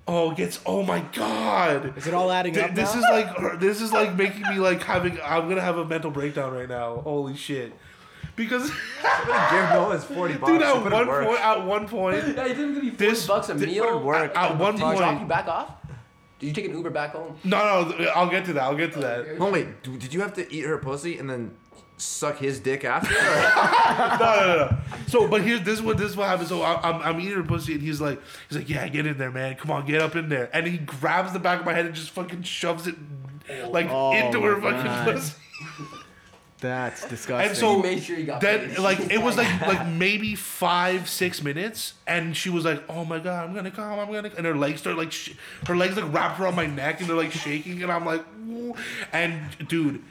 oh, gets. Oh my god. Is it all adding Th- up this now? is like uh, this is like making me like having. I'm gonna have a mental breakdown right now. Holy shit. Because give Noah his forty bucks. dude, He at put in one work. point, at one point, Yeah, you didn't give me forty This- bucks a this meal. work. At one Did he drop you back off? Did you take an Uber back home? no, no, I'll get to that. I'll get to that. Oh wait, did you have to eat her pussy and then suck his dick after? No, no, no, no. So, but here's this is what this is what happens. So I, I'm I'm eating her pussy, and he's like, he's like, yeah, get in there, man. Come on, get up in there. And he grabs the back of my head and just fucking shoves it oh like Oh into her fucking God. pussy. That's disgusting. And so He made sure he got then, paid. like, it was like like maybe five six minutes, and she was like, "Oh my god, I'm gonna come, I'm gonna," and her legs start like, sh- her legs like wrapped around my neck, and they're like shaking, and I'm like, "Ooh." and dude,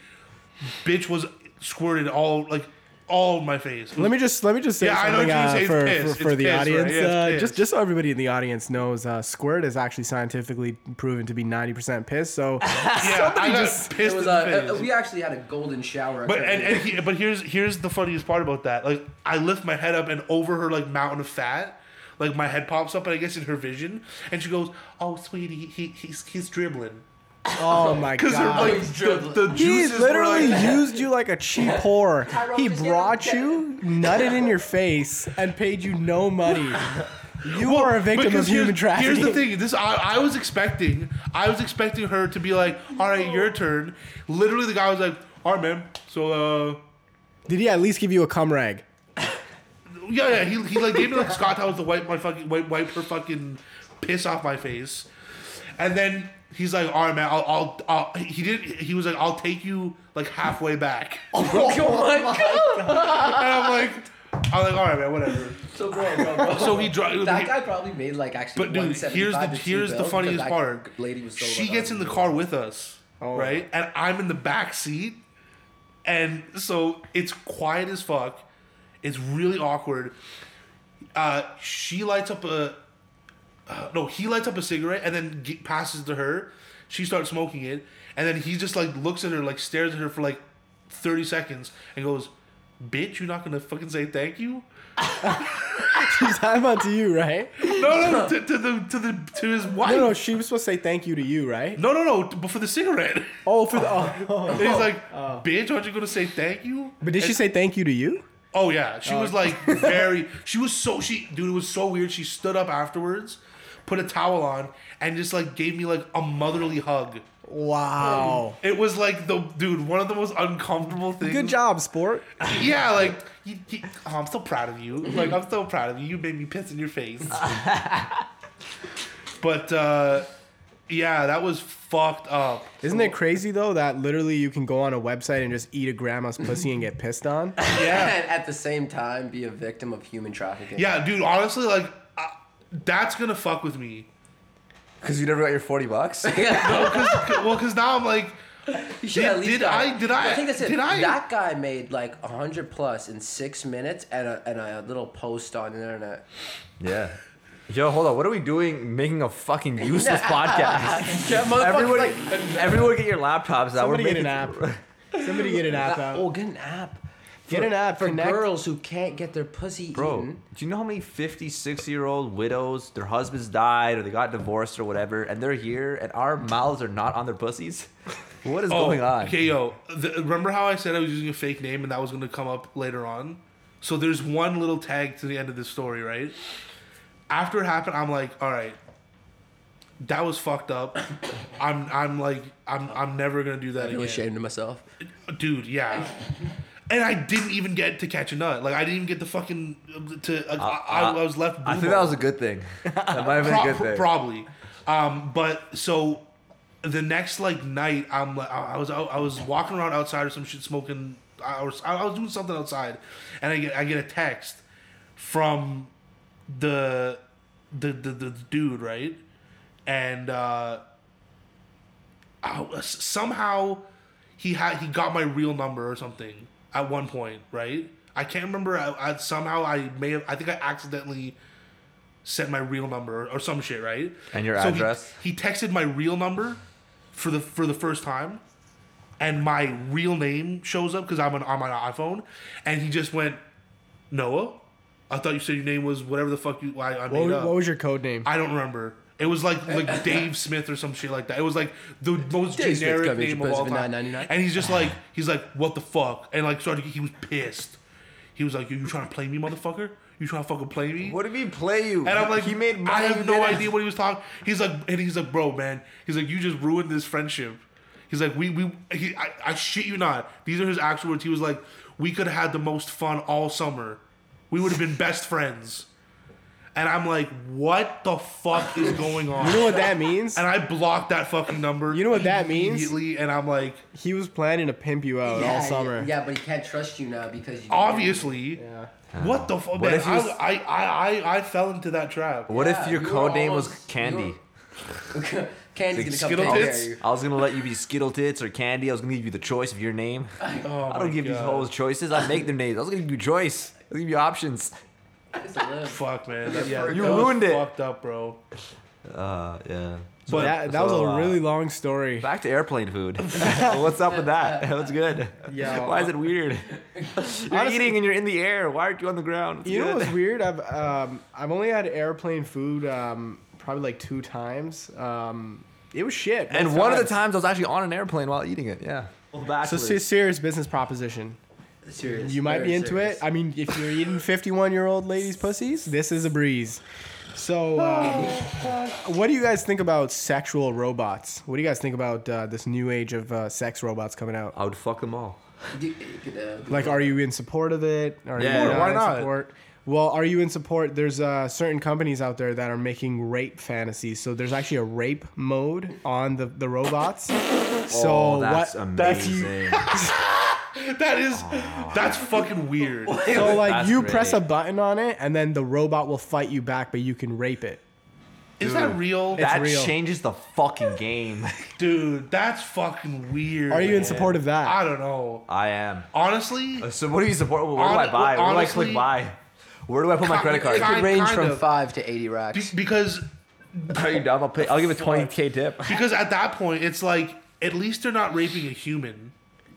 bitch was squirted all like all in my face. Let me just let me just say Yeah, I know something what uh, saying. For, piss. for, for the piss, right? audience. Yeah, uh, just just so everybody in the audience knows, uh, squirt is actually scientifically proven to be ninety percent piss. So yeah, I just- pissed it was in uh, the uh, we actually had a golden shower. But and, and he, but here's here's the funniest part about that. Like I lift my head up and over her like mountain of fat, like my head pops up and I guess in her vision, and she goes, "Oh, sweetie, he he's he's dribbling." Oh my Because her god. like he's the, dribbling. the He juices literally were like, used you like a cheap whore. He just brought get- you, nutted in your face, and paid you no money. You Well, are a victim because of human here's, trafficking. Here's the thing. This I, I was expecting. I was expecting her to be like, "All right, your turn." Literally, the guy was like, "All right, man. So, uh, Did he at least give you a cum rag? yeah, yeah." He, he like gave me like Scott towels to wipe my fucking wipe, wipe her fucking piss off my face, and then he's like, "All right, man. I'll, I'll, I'll." He did. He was like, "I'll take you like halfway back," and oh my god! and I'm like, "I'm like, all right, man. Whatever." So bro, bro, bro. So he dro- that guy probably made like actually. But dude, here's the here's the funniest part. Lady was so she gets in the car with us, right? And I'm in the back seat, and so it's quiet as fuck. It's really awkward. Uh, she lights up a. Uh, no, he lights up a cigarette and then ge- passes to her. She starts smoking it, and then he just like looks at her, like stares at her for like thirty seconds, and goes, "Bitch, you're not gonna fucking say thank you." She's talking about to you, right? No, no, to, to the to the to his wife. No, no, she was supposed to say thank you to you, right? No, no, no, but for the cigarette. Oh, for the. Oh, oh. And he's like, bitch, aren't you gonna say thank you? But did she say thank you to you? Oh yeah, she was like very. She was so she, dude. It was so weird. She stood up afterwards, put a towel on, and just like gave me like a motherly hug. Wow. It was like the dude, one of the most uncomfortable things. Good job, sport. Yeah, like, you, you- oh, I'm so proud of you. Like, I'm so proud of you. You made me piss in your face. but uh, yeah, that was fucked up. Isn't it crazy though that literally you can go on a website and just eat a grandma's pussy and get pissed on? Yeah. and at the same time be a victim of human trafficking. Yeah, dude. Honestly, like, that's gonna fuck with me. Because you never got your forty bucks. No, cause, well, because now I'm like, You should Did- at least did got- I- did I- I think that's it. did I- That guy made like hundred plus in six minutes and a, and a little post on the internet. yeah. Yo, hold on. What are we doing? Making a fucking useless podcast. Yeah, motherfucker, everyone, like, everyone, get your laptops out. Somebody We're get an app. Somebody get an app out. oh, get an app. Get an app. for connect. girls who can't get their pussy Bro, eaten. do you know how many 56 year old widows, their husbands died or they got divorced or whatever, and they're here and our mouths are not on their pussies? What is oh, going on? Oh, Okay, yo, the, remember how I said I was using a fake name and that was going to come up later on? So there's one little tag to the end of this story, right? After it happened, I'm like, all right, that was fucked up. I'm, I'm like, I'm, I'm never gonna do that I feel again, ashamed of myself. dude. Yeah. And I didn't even get to catch a nut. Like I didn't even get the fucking to. Uh, I, I was left. I think that was a good thing. That might have been a good thing. Probably. Um, but so the next like night, I'm like, I I was I was walking around outside or some shit, smoking. I was I was doing something outside, and I get I get a text from the the the, the dude right, and uh, I somehow he had he got my real number or something at one point right. I can't remember. I, I somehow I may have. I think I accidentally sent my real number or, or some shit, right? And your he- address? He, texted my real number for the for the first time, and my real name shows up because I'm on, on my iPhone, and he just went, Noah. I thought you said your name was whatever the fuck you I, I What, made was- up. what was your code name? I don't remember. It was like like Dave Smith or some shit like that. It was like the most Dave generic name of all time. And he's just like he's like what the fuck and like started he was pissed. He was like you, you trying to play me motherfucker? You trying to fucking play me? What did he play you? And I'm like, he made money. I have no idea what he was talking. He's like, and he's like, bro, man. He's like, you just ruined this friendship. He's like, we we. He, I, I shit you not. These are his actual words. He was like, we could have had the most fun all summer. We would have been best friends. And I'm like, what the fuck is going on? You know what that means? and I blocked that fucking number. You know what that means? Immediately, and I'm like, He was planning to pimp you out all summer. Yeah, but he can't trust you now because you obviously, Yeah. what the fuck, What man? if he was- I, I, I, I fell into that trap. What Yeah, if your you code name was Candy? Candy's Like gonna come Skittle take Tits? you. I was gonna let you be Skittle Tits or Candy. I was gonna give you the choice of your name. Oh I don't give these God. hoes choices. I make their names. I was gonna give you choice. I was gonna give you options. It's a live. Fuck, man. That, yeah, You that was ruined it. Fucked up, bro. Uh, yeah. But that that was a uh, really long story. Back to airplane food. What's up with that? What's good? Yeah. Why is it weird? You're Honestly- eating and you're in the air. Why aren't you on the ground? It's You know good. what's weird? I've um, I've only had airplane food um, probably like two times. Um, it was shit. And both one of the times. times I was actually on an airplane while eating it. Yeah. So serious business proposition. Serious. You might very be into serious. it. I mean, if you're eating 51 year old ladies' pussies, this is a breeze. So, um, what do you guys think about sexual robots? What do you guys think about uh, this new age of uh, sex robots coming out? I would fuck them all. You- you could, uh, Like, are you in support of it? Are Yeah, you why in not? Support? Well, are you in support? There's uh, certain companies out there that are making rape fantasies. So there's actually a rape mode on the, the robots. So oh, that's what? amazing. if you- that is, that's fucking weird. So like That's you great. press a button on it, and then the robot will fight you back, but you can rape it. Is that real? that real. changes the fucking game. Dude, that's fucking weird. Are you in support of that? I don't know. I am. Honestly, uh, So what do you support? Where do I Hon- buy? Where do I honestly- click buy? Where do I put my credit card? ki- It could range kind from of. five to eighty be- racks. because Are you dumb? I'll pay. I'll give a twenty k tip. because at that point it's like at least they're not raping a human.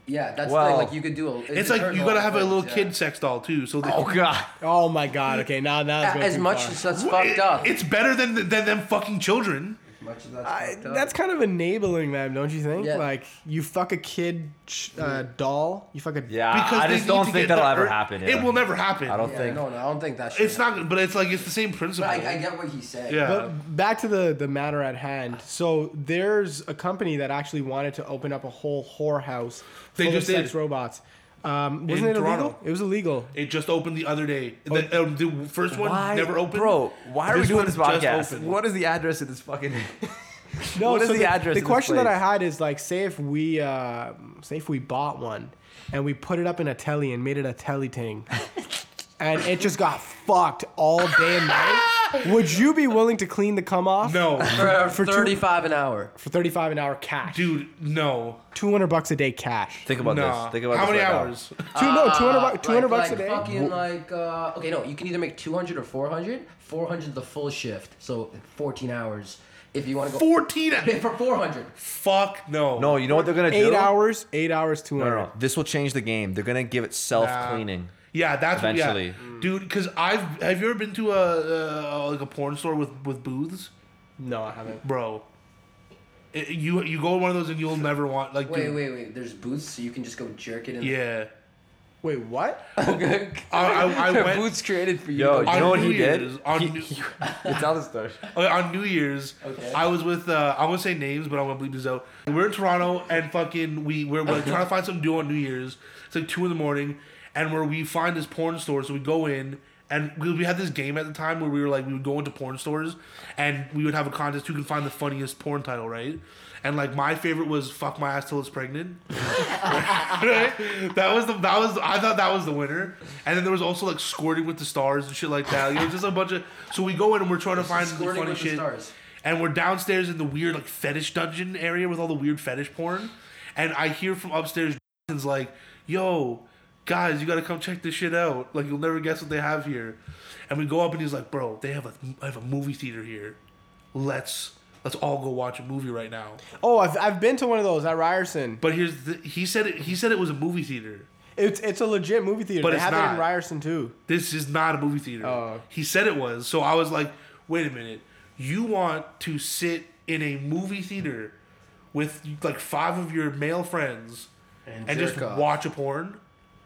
Yeah, that's Well, the thing. Like you could do a. It's like you gotta have a little kid sex doll too. So they, Oh god. Oh my god. Okay, now now it's As much far. as that's It- fucked up. It's better than than them fucking children. Much as that's I, fucked up. that's kind of enabling them, don't you think? Yeah. Like you fuck a kid uh, doll, you fuck a Yeah. Because I just don't think that'll the ever ur- happen. It yeah. will never happen. I don't Yeah, think. no, no, I don't think that. Should It's not, but it's like it's the same principle. But I, I get what he said. Yeah. But back to the the matter at hand. So there's a company that actually wanted to open up a whole whorehouse They full just of sex did. robots. Um, wasn't In it illegal? It was illegal. It just opened the other day. The, um, the first one Why, never opened. bro? Why are we doing this just podcast? What is the address of this fucking? No, What is so the address The of this question that I had is like, say if we, uh, say if we bought one, and we put it up in a telly and made it a telly ting, and it just got fucked all day and night. Would you be willing to clean the cum off? No, For, For two- 35 an hour. For 35 an hour cash. dude, no. 200 bucks a day cash. Think about Nah. this. Think about How this many right now. hours? Two, no, 200, bu- 200 like, bucks like a day. Fucking like uh, okay, no, you can either make 200 or 400. 400 the full shift, so 14 hours. If you want to go 14 for 400. Fuck no. No, you know what they're gonna do? Eight hours, eight hours, 200. No, no, no. This will change the game. They're gonna give it self cleaning. Yeah, that's what, Eventually. yeah. dude. Because I've have you ever been to a, a like a porn store with with booths, No, I haven't. bro? It- you you go to one of those and you'll never want like. Wait, dude, wait, wait. There's booths, so you can just go jerk it in. Yeah, Wait, what? I, I, I went booths created for you. Yo, you know what New he did? Year's, On, He- New, Tell the story. uh, on New Year's, Okay. I was with uh, I won't say names, but I'm gonna bleep this out. We're in Toronto and fucking we we're, we're trying to find something to do on New Year's. It's like two in the morning, and where we find this porn store, so we go in. And we, we had this game at the time where we were like we would go into porn stores and we would have a contest who can find the funniest porn title, right? And like my favorite was "fuck my ass till it's pregnant." right? That was the that was I thought that was the winner. And then there was also like squirting with the stars and shit like that. It was just a bunch of so we go in and we're trying to find the Squirting funny with the shit. stars. And we're downstairs in the weird like fetish dungeon area with all the weird fetish porn. And I hear from upstairs is like, "Yo, guys, you gotta come check this shit out. Like you'll never guess what they have here." And we go up and he's like, "Bro, they have a I have a movie theater here. Let's let's all go watch a movie right now." Oh, I've, I've been to one of those at Ryerson. But here's the, he said it he said it was a movie theater. It's it's a legit movie theater. But they it's have it not. in Ryerson too. This is not a movie theater. Oh. He said it was. So I was like, wait a minute. You want to sit in a movie theater with like five of your male friends and, just off. watch a porn?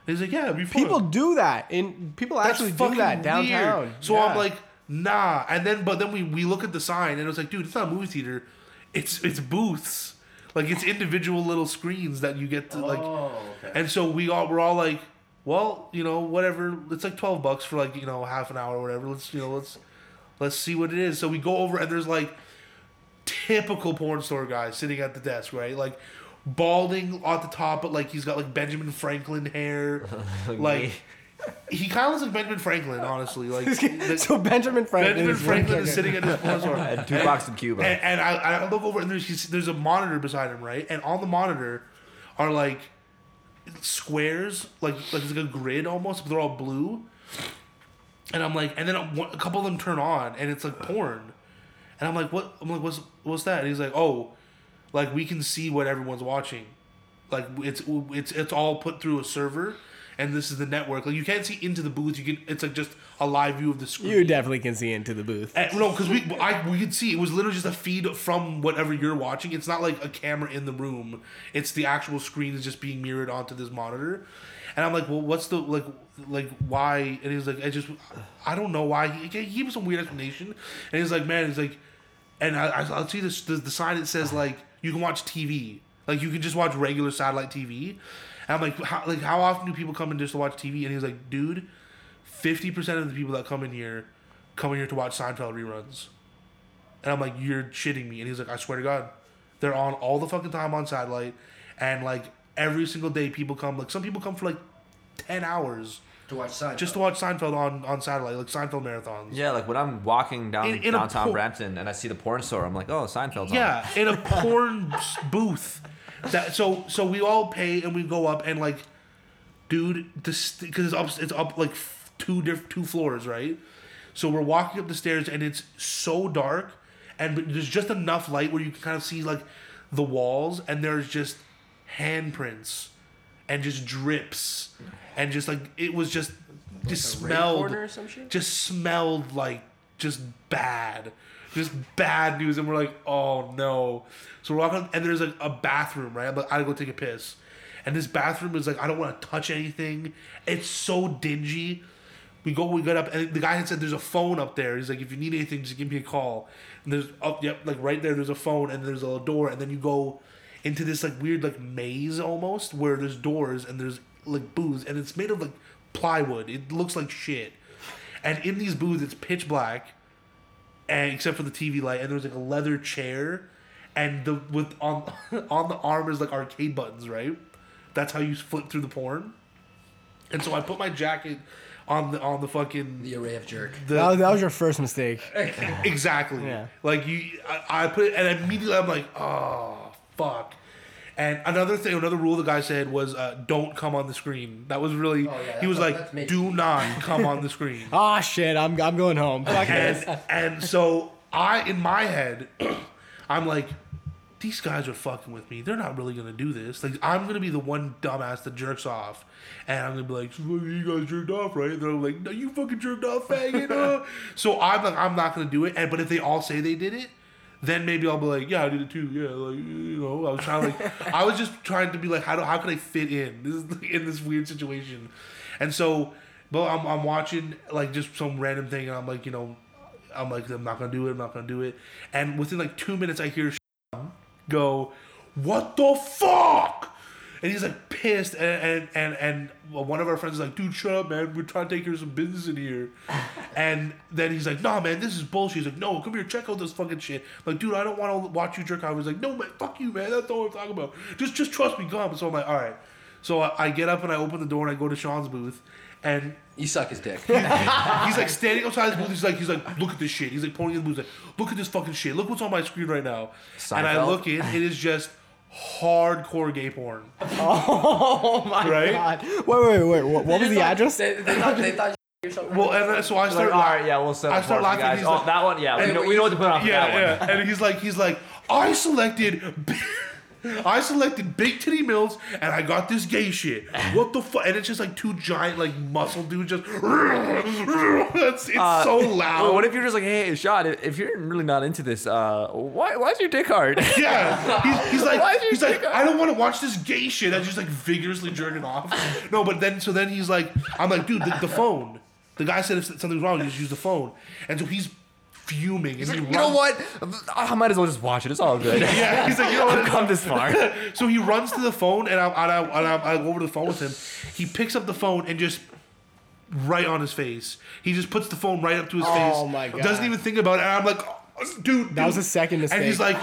And he's like, yeah, it'd be fun. People do that. In people That's actually do that downtown. weird. So Yeah. I'm like, nah. And then, but then we, we look at the sign and it was like, dude, it's not a movie theater. It's it's booths. Like it's individual little screens that you get to like. Oh, okay. And so we all we're all like, well, you know, whatever. It's like twelve bucks for like you know half an hour or whatever. Let's you know let's let's see what it is. So we go over and there's like typical porn store guy sitting at the desk, right? Like balding at the top, but like he's got like Benjamin Franklin hair, like. He kind of looks like Benjamin Franklin, honestly. Like the- so Benjamin Franklin. Benjamin is Franklin is sitting at his porn store. And two bucks in Cuba. And, and I, I look over and there's he's- there's a monitor beside him, right? And on the monitor are like squares, like like it's like a grid almost, but they're all blue. And I'm like, and then a, a couple of them turn on, and it's like porn. And I'm like, what? I'm like, what's what's that? And he's like, oh, like we can see what everyone's watching, like it's it's it's all put through a server. And this is the network. Like you can't see into the booth. You can. It's like just a live view of the screen. You definitely can see into the booth. And, no, because we I we could see it was literally just a feed from whatever you're watching. It's not like a camera in the room. It's the actual screen is just being mirrored onto this monitor. And I'm like, well, what's the like like why? And he's like, I just I don't know why. He, he gave me some weird explanation. And he's like, man, he's like, and I I- I'll see this the, the sign that says like you can watch TV. Like you can just watch regular satellite TV. And I'm like, how, like how often do people come in just to watch TV? And he's like, dude, fifty percent of the people that come in here come in here to watch Seinfeld reruns. And I'm like, you're shitting me. And he's like, I swear to God, they're on all the fucking time on satellite, and like every single day people come. Like some people come for like ten hours to watch Seinfeld. just to watch Seinfeld on on satellite, like Seinfeld marathons. Yeah, like when I'm walking down In- in a downtown por- Brampton and I see the porn store, I'm like, oh, Seinfeld's on. Yeah, in a porn s- booth. That so so we all pay and we go up and like, dude, this because it's up it's up like f- two diff- two floors, right? So we're walking up the stairs and it's so dark, and but there's just enough light where you can kind of see like the walls, and there's just handprints, and just drips, and just like it was just just rape smelled or some shit? just smelled like just bad, just bad news, and we're like, oh no. So we're walking, and there's like a bathroom, right? I'm like, I gotta go take a piss, and this bathroom is like, I don't want to touch anything. It's so dingy. We go, we got up, and the guy had said, "There's a phone up there." He's like, "If you need anything, just give me a call." And there's up, yep, like right there. There's a phone, and there's a door, and then you go into this like weird like maze almost, where there's doors and there's like booths, and it's made of like plywood. It looks like shit. And in these booths, it's pitch black, and except for the TV light, and there's like a leather chair, and the with on on the arm is like arcade buttons, right? That's how you flip through the porn. And so I put my jacket on the on the fucking The array of jerk. the, That was, that was your first mistake. exactly. Yeah. Like you, I, I put it, and immediately I'm like, oh fuck. And another thing, another rule the guy said was, uh, don't come on the screen. That was really. Oh, yeah, he was like, do not come on the screen. Ah shit, I'm I'm going home. Fuck and and so I, in my head, I'm like, these guys are fucking with me. They're not really gonna do this. Like I'm gonna be the one dumbass that jerks off, and I'm gonna be like, "So, you guys jerked off, right? And they're like, no, you fucking jerked off, faggot. uh." so I'm like, I'm not gonna do it. And but if they all say they did it. Then maybe I'll be like, yeah, I did it too. Yeah, like you know, I was trying like, I was just trying to be like, how do how can I fit in this is like, in this weird situation, and so, but I'm I'm watching like just some random thing, and I'm like, you know, I'm like, I'm not gonna do it. I'm not gonna do it. And within like two minutes, I hear go, "What the fuck?" And he's like pissed, and and and, and one of our friends is like, "Dude, shut up, man. We're trying to take care of some business in here." and then he's like, "Nah, man, this is bullshit." He's like, "No, come here, check out this fucking shit." like, dude, I don't want to watch you jerk. off. He's like, "No, man, fuck you, man. That's not what I'm talking about. Just just trust me, come." So I'm like, "All right." So I, I get up and I open the door and I go to Sean's booth, and You suck his dick. he's like standing outside his booth. He's like, he's like, look at this shit. He's like pointing at the booth. He's like, look at this fucking shit. Look what's on my screen right now. And I look in. It is just hardcore gay porn. Oh my Right? god. Wait, wait, wait. What, what was the address? They, they thought, they thought you were something. Well, and then, so I Like, start. all right, yeah, we'll set I start for you laughing, guys. he's Oh, like- that one, yeah, we Hey, know, we know what to put on for yeah, that one. yeah. And he's like, he's like, I selected. I selected big titty mills and I got this gay shit. What the fuck? And it's just like two giant like muscle dudes just. it's it's Uh, so loud. What if you're just like, hey, Sean, if- you're really not into this, uh, why, why's your dick hard? Yeah, he's, he's like, is your he's like, dick out? I don't want to watch this gay shit. I'm just like vigorously jerking off. No, but then so then he's like, I'm like, dude, the, the phone. The guy said if something's wrong, you just use the phone. And so he's fuming. And he you know what? I might as well just watch it. It's all good. Yeah, he's like, you know what? I've come this far. So he runs to the phone, and I, and I, and I, I go over to the phone with him. He picks up the phone and just right on his face. He just puts the phone right up to his oh face. Oh my God. Doesn't even think about it. And I'm like, oh, dude, That was a second mistake. And he's like,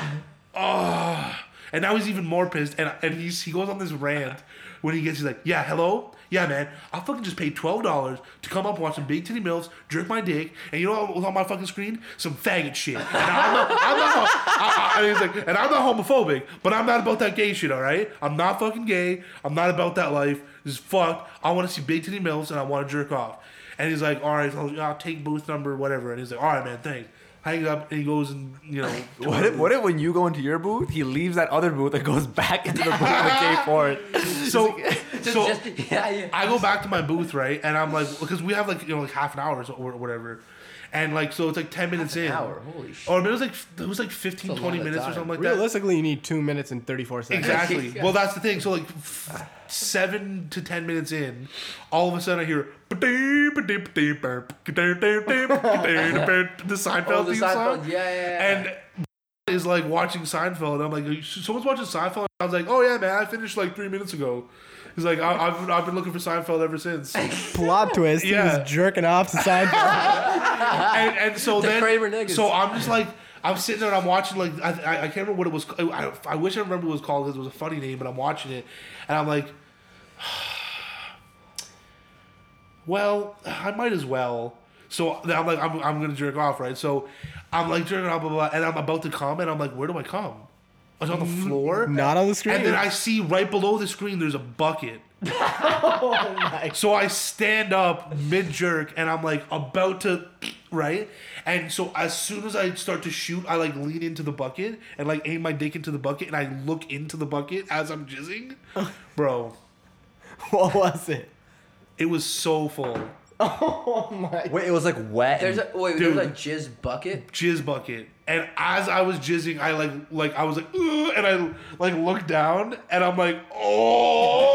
oh. And now he's even more pissed. And and he's he goes on this rant when he gets he's like, yeah, hello, yeah, man, I fucking just paid twelve dollars to come up watch some big titty mills, jerk my dick, and you know what was on my fucking screen? Some faggot shit. And I'm not, I'm not, I, I, and he's like, and I'm not homophobic, but I'm not about that gay shit, all right? I'm not fucking gay. I'm not about that life. This is fucked. I want to see big titty mills and I want to jerk off. And he's like, all right, I'll take booth number, whatever. And he's like, all right, man, thanks. Hangs up and he goes and you know. What if, what if when you go into your booth, he leaves that other booth and goes back into the booth with gay porn? So, Just, so just, yeah, yeah. I go back to my booth, right? And I'm like, because we have like, you know, like half an hour or whatever. And like, so it's like 10 minutes in. hour, holy shit. Or it was like, it was like 15, That's a 20 lot of minutes or time. something like that. Realistically, you need two minutes and 34 seconds. Exactly. Yeah. Well, that's the thing. So like, f- seven to 10 minutes in, all of a sudden I hear the Seinfeld Oh, the theme Seinfeld, song. yeah, yeah, yeah. And is like watching Seinfeld. And I'm like, someone's watching Seinfeld. I was like, oh yeah, man, I finished like three minutes ago. He's like, I, I've, I've been looking for Seinfeld ever since. Plot twist. He Yeah. was jerking off to Seinfeld. and so The then, Kramer niggas. so I'm just like, I'm sitting there and I'm watching like I, I, I can't remember what it was. I, I wish I remember what it was called because it was a funny name, but I'm watching it and I'm like, well, I might as well. So I'm like, I'm, I'm gonna jerk off, right? So I'm like jerking off, blah, blah, blah, and I'm about to come, and I'm like, where do I come? It's on the floor. Not on the screen. And then I see right below the screen there's a bucket. Oh so I stand up mid jerk and I'm like about to right? And so as soon as I start to shoot, I like lean into the bucket and like aim my dick into the bucket and I look into the bucket as I'm jizzing. Bro, what was it? it was so full. Oh my. Wait, it was like wet. There's a wait. Dude. There's a jizz bucket. Jizz bucket. And as I was jizzing, I like like I was like "Ugh," and I like looked down and I'm like, oh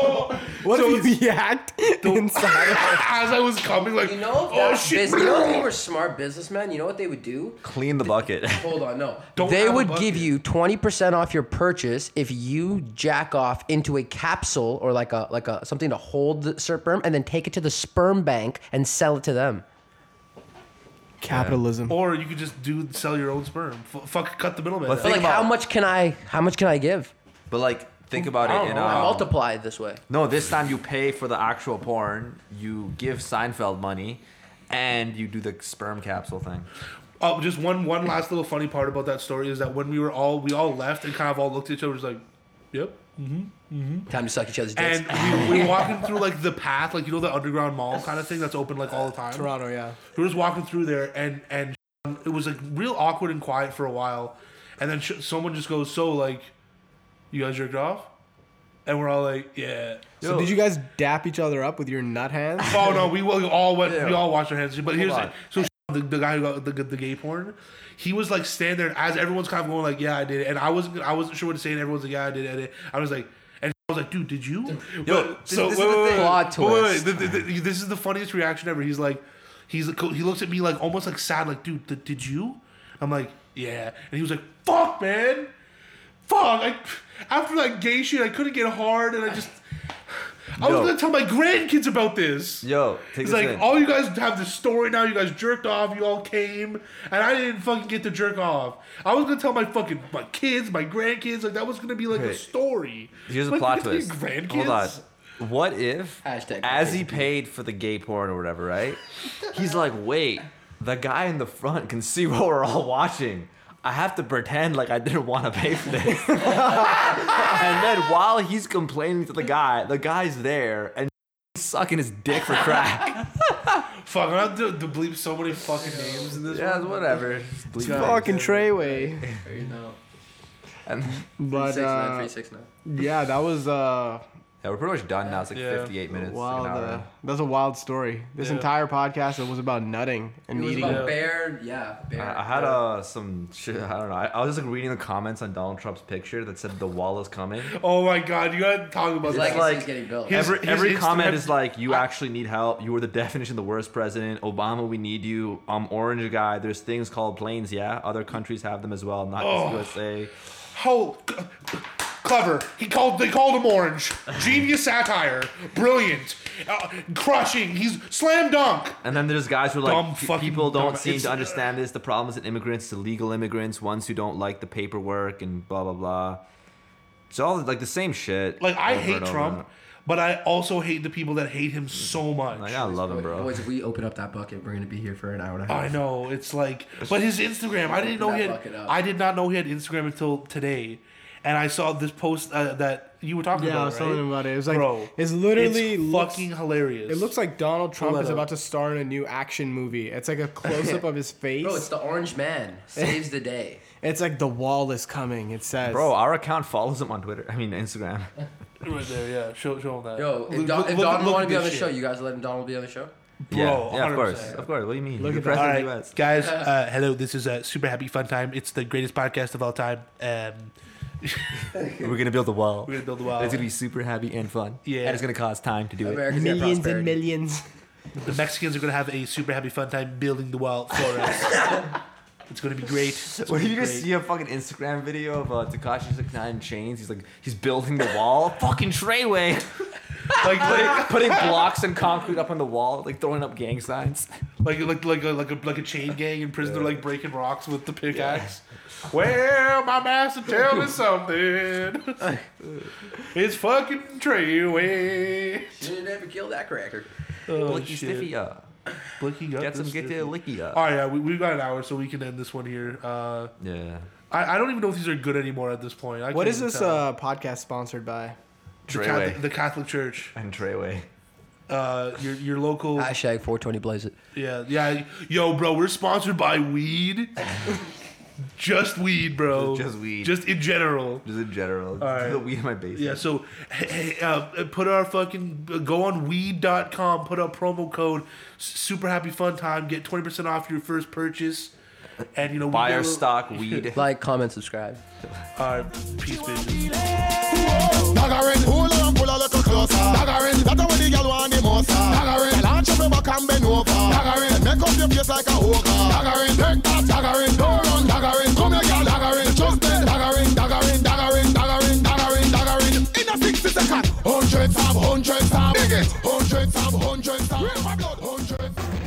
What So if you yacked inside? as I was coming like You know, if oh shit. bus- you know, if they were smart businessmen. You know what they would do? Clean the bucket. Hold on, no. Don't they would give you twenty percent off your purchase if you jack off into a capsule or like a like a something to hold the sperm, and then take it to the sperm bank and sell it to them. Capitalism. Or you could just do sell your own sperm. F- fuck, cut the middleman. But out. But like, how much can I? How much can I give? But like, think about it don't in know. um, Multiply it this way. No, this time you pay for the actual porn, you give Seinfeld money, and you do the sperm capsule thing. Oh, just one one last little funny part about that story is that when we were all we all left and kind of all looked at each other, was like, "Yep." mm-hmm, mm-hmm." Time to suck each other's dicks. And we, we were walking through like the path, like you know the underground mall kind of thing that's open like all the time. Toronto, yeah. We were just walking through there, and and it was like real awkward and quiet for a while, and then sh- someone just goes, "So like, you guys jerked off?" And we're all like, "Yeah." So Yo. did you guys dap each other up with your nut hands? Oh no, we, we all went. We all watched our hands. But here's on. the, so the, the guy who got the, the gay porn, he was like standing there as everyone's kind of going like, "Yeah, I did it," and I wasn't I wasn't sure what to say, and everyone's like, "Yeah, I did it." I, did it." I was like, and I was like, "Dude, did you?" Yo, this- so this is wait, the wait, wait, Plot twist. wait, This is the funniest reaction ever. He's like, he's he looks at me like almost like sad, like, "Dude, th- did you?" I'm like, "Yeah," and he was like, "Fuck, man." Fuck! I, after that gay shit, I couldn't get hard, and I just. I was Yo. gonna tell my grandkids about this. Yo, take It's this like in. all you guys have this story now. You guys jerked off. You all came, and I didn't fucking get to jerk off. I was gonna tell my fucking my kids, my grandkids. Like that was gonna be like a story. Here's a plot you twist. Grandkids. Hold on. What if, Hashtag as he paid for the gay porn or whatever, right? He's like, wait, the guy in the front can see what we're all watching. I have to pretend like I didn't want to pay for this. and then while he's complaining to the guy, the guy's there and sucking his dick for crack. Fuck, I have to, to bleep so many fucking names in this. yeah, one. whatever. Fucking Treyway. you know. And, But Six nine uh, three six nine. yeah, that was uh, yeah, we're pretty much done now. It's like Yeah. 58 minutes. like wild. an hour Uh, that's a wild story. This Yeah. entire podcast it was about nutting and It was eating. about Yeah. bear. Yeah, bear. I, I had uh, some shit. I don't know. I, I was just like reading the comments on Donald Trump's picture that said the wall is coming. Oh my god, you gotta talk about His this. legacy's like- getting built. His- every every Instagram- comment is like, "You actually need help. You were the definition of the worst president. Obama, we need you. I'm orange guy. There's things called planes. Yeah, other countries have them as well. Not Oh. just USA. How clever. He called. They called him orange. Genius satire. Brilliant. Uh, crushing. He's slam dunk. And then there's guys who are Dumb like, "P- fucking people don't dumb- seem it's- to understand this. The problem isn't immigrants, it's illegal immigrants, ones who don't like the paperwork and blah blah blah. It's all like the same shit. Like I over hate and over. Trump, but I also hate the people that hate him so much. Like I love him, bro. Boys, if we open up that bucket, we're gonna be here for an hour and a half. I know it's like, but his Instagram. I didn't know he That had. bucket up. I did not know he had Instagram until today, and I saw this post uh, that you were talking Yeah, I about. was right? telling him about it. It was like Bro, it's literally it's looks- fucking hilarious. It looks like Donald Trump that is up. about to star in a new action movie. It's like a close up of his face. Bro, it's the orange man saves the day. It's like the wall is coming. It says, Bro, our account follows him on Twitter. I mean Instagram. right there. Yeah, show show him that. Yo, if, Look- Don, look- if Donald want to be on the this show, you guys letting Donald be on the show? Bro, yeah, yeah, of course, of course. What do you mean? Look You're at that. All right, the US. guys. Uh, hello, this is a super happy fun time. It's the greatest podcast of all time. Um, We're gonna build a wall. we're gonna build a wall. It's gonna be super happy and fun. Yeah. And it's gonna cost time to do it. Millions and millions. The Mexicans are gonna have a super happy fun time building the wall for us. it's gonna be great. It's What gonna if you guys great. see a fucking Instagram video of uh, Tekashi Six Nine chains? He's like he's building the wall. fucking Treyway. Like like putting blocks and concrete up on the wall, like throwing up gang signs. like like like a, like a like a chain gang in prison. They're like breaking rocks with the pickaxe. Well, my master tell me something. it's fucking Treyway. You never kill that cracker. Oh, Blicky shit. stiffy uh. Blicky got Get some this get the licky uh. All right, yeah, we, we've got an hour, so we can end this one here. Uh, Yeah. I, I don't even know if these are good anymore at this point. I What can't is even this uh, podcast sponsored by? The, Catholic, Treyway. the Catholic Church, And Treyway. uh, your your local. Hashtag 420 blaze it. Yeah, yeah. Yo, bro, we're sponsored by weed. just weed, bro. Just weed. Just in general. Just in general. right. The weed in my basement. Yeah, so hey, hey, uh, put our fucking go on weed.com, put our promo code super happy fun time, get 20% off your first purchase. And you know, Buy our little- stock weed. Like, comment, subscribe. All right, peace, bitches. Daggerin, hold on, pull a little closer. Daggerin, that's how the girl want the most. Daggerin, launch up your back and bend over. Daggerin, make up your face like a hooker. Daggerin, take that. Daggerin, don't run. Daggerin, come here, girl. Daggerin, just there. Daggerin, Daggerin, Daggerin, Daggerin, Daggerin, Daggerin. In a 60 second, hundreds of hundreds of. Dig it. Hundreds of hundreds of.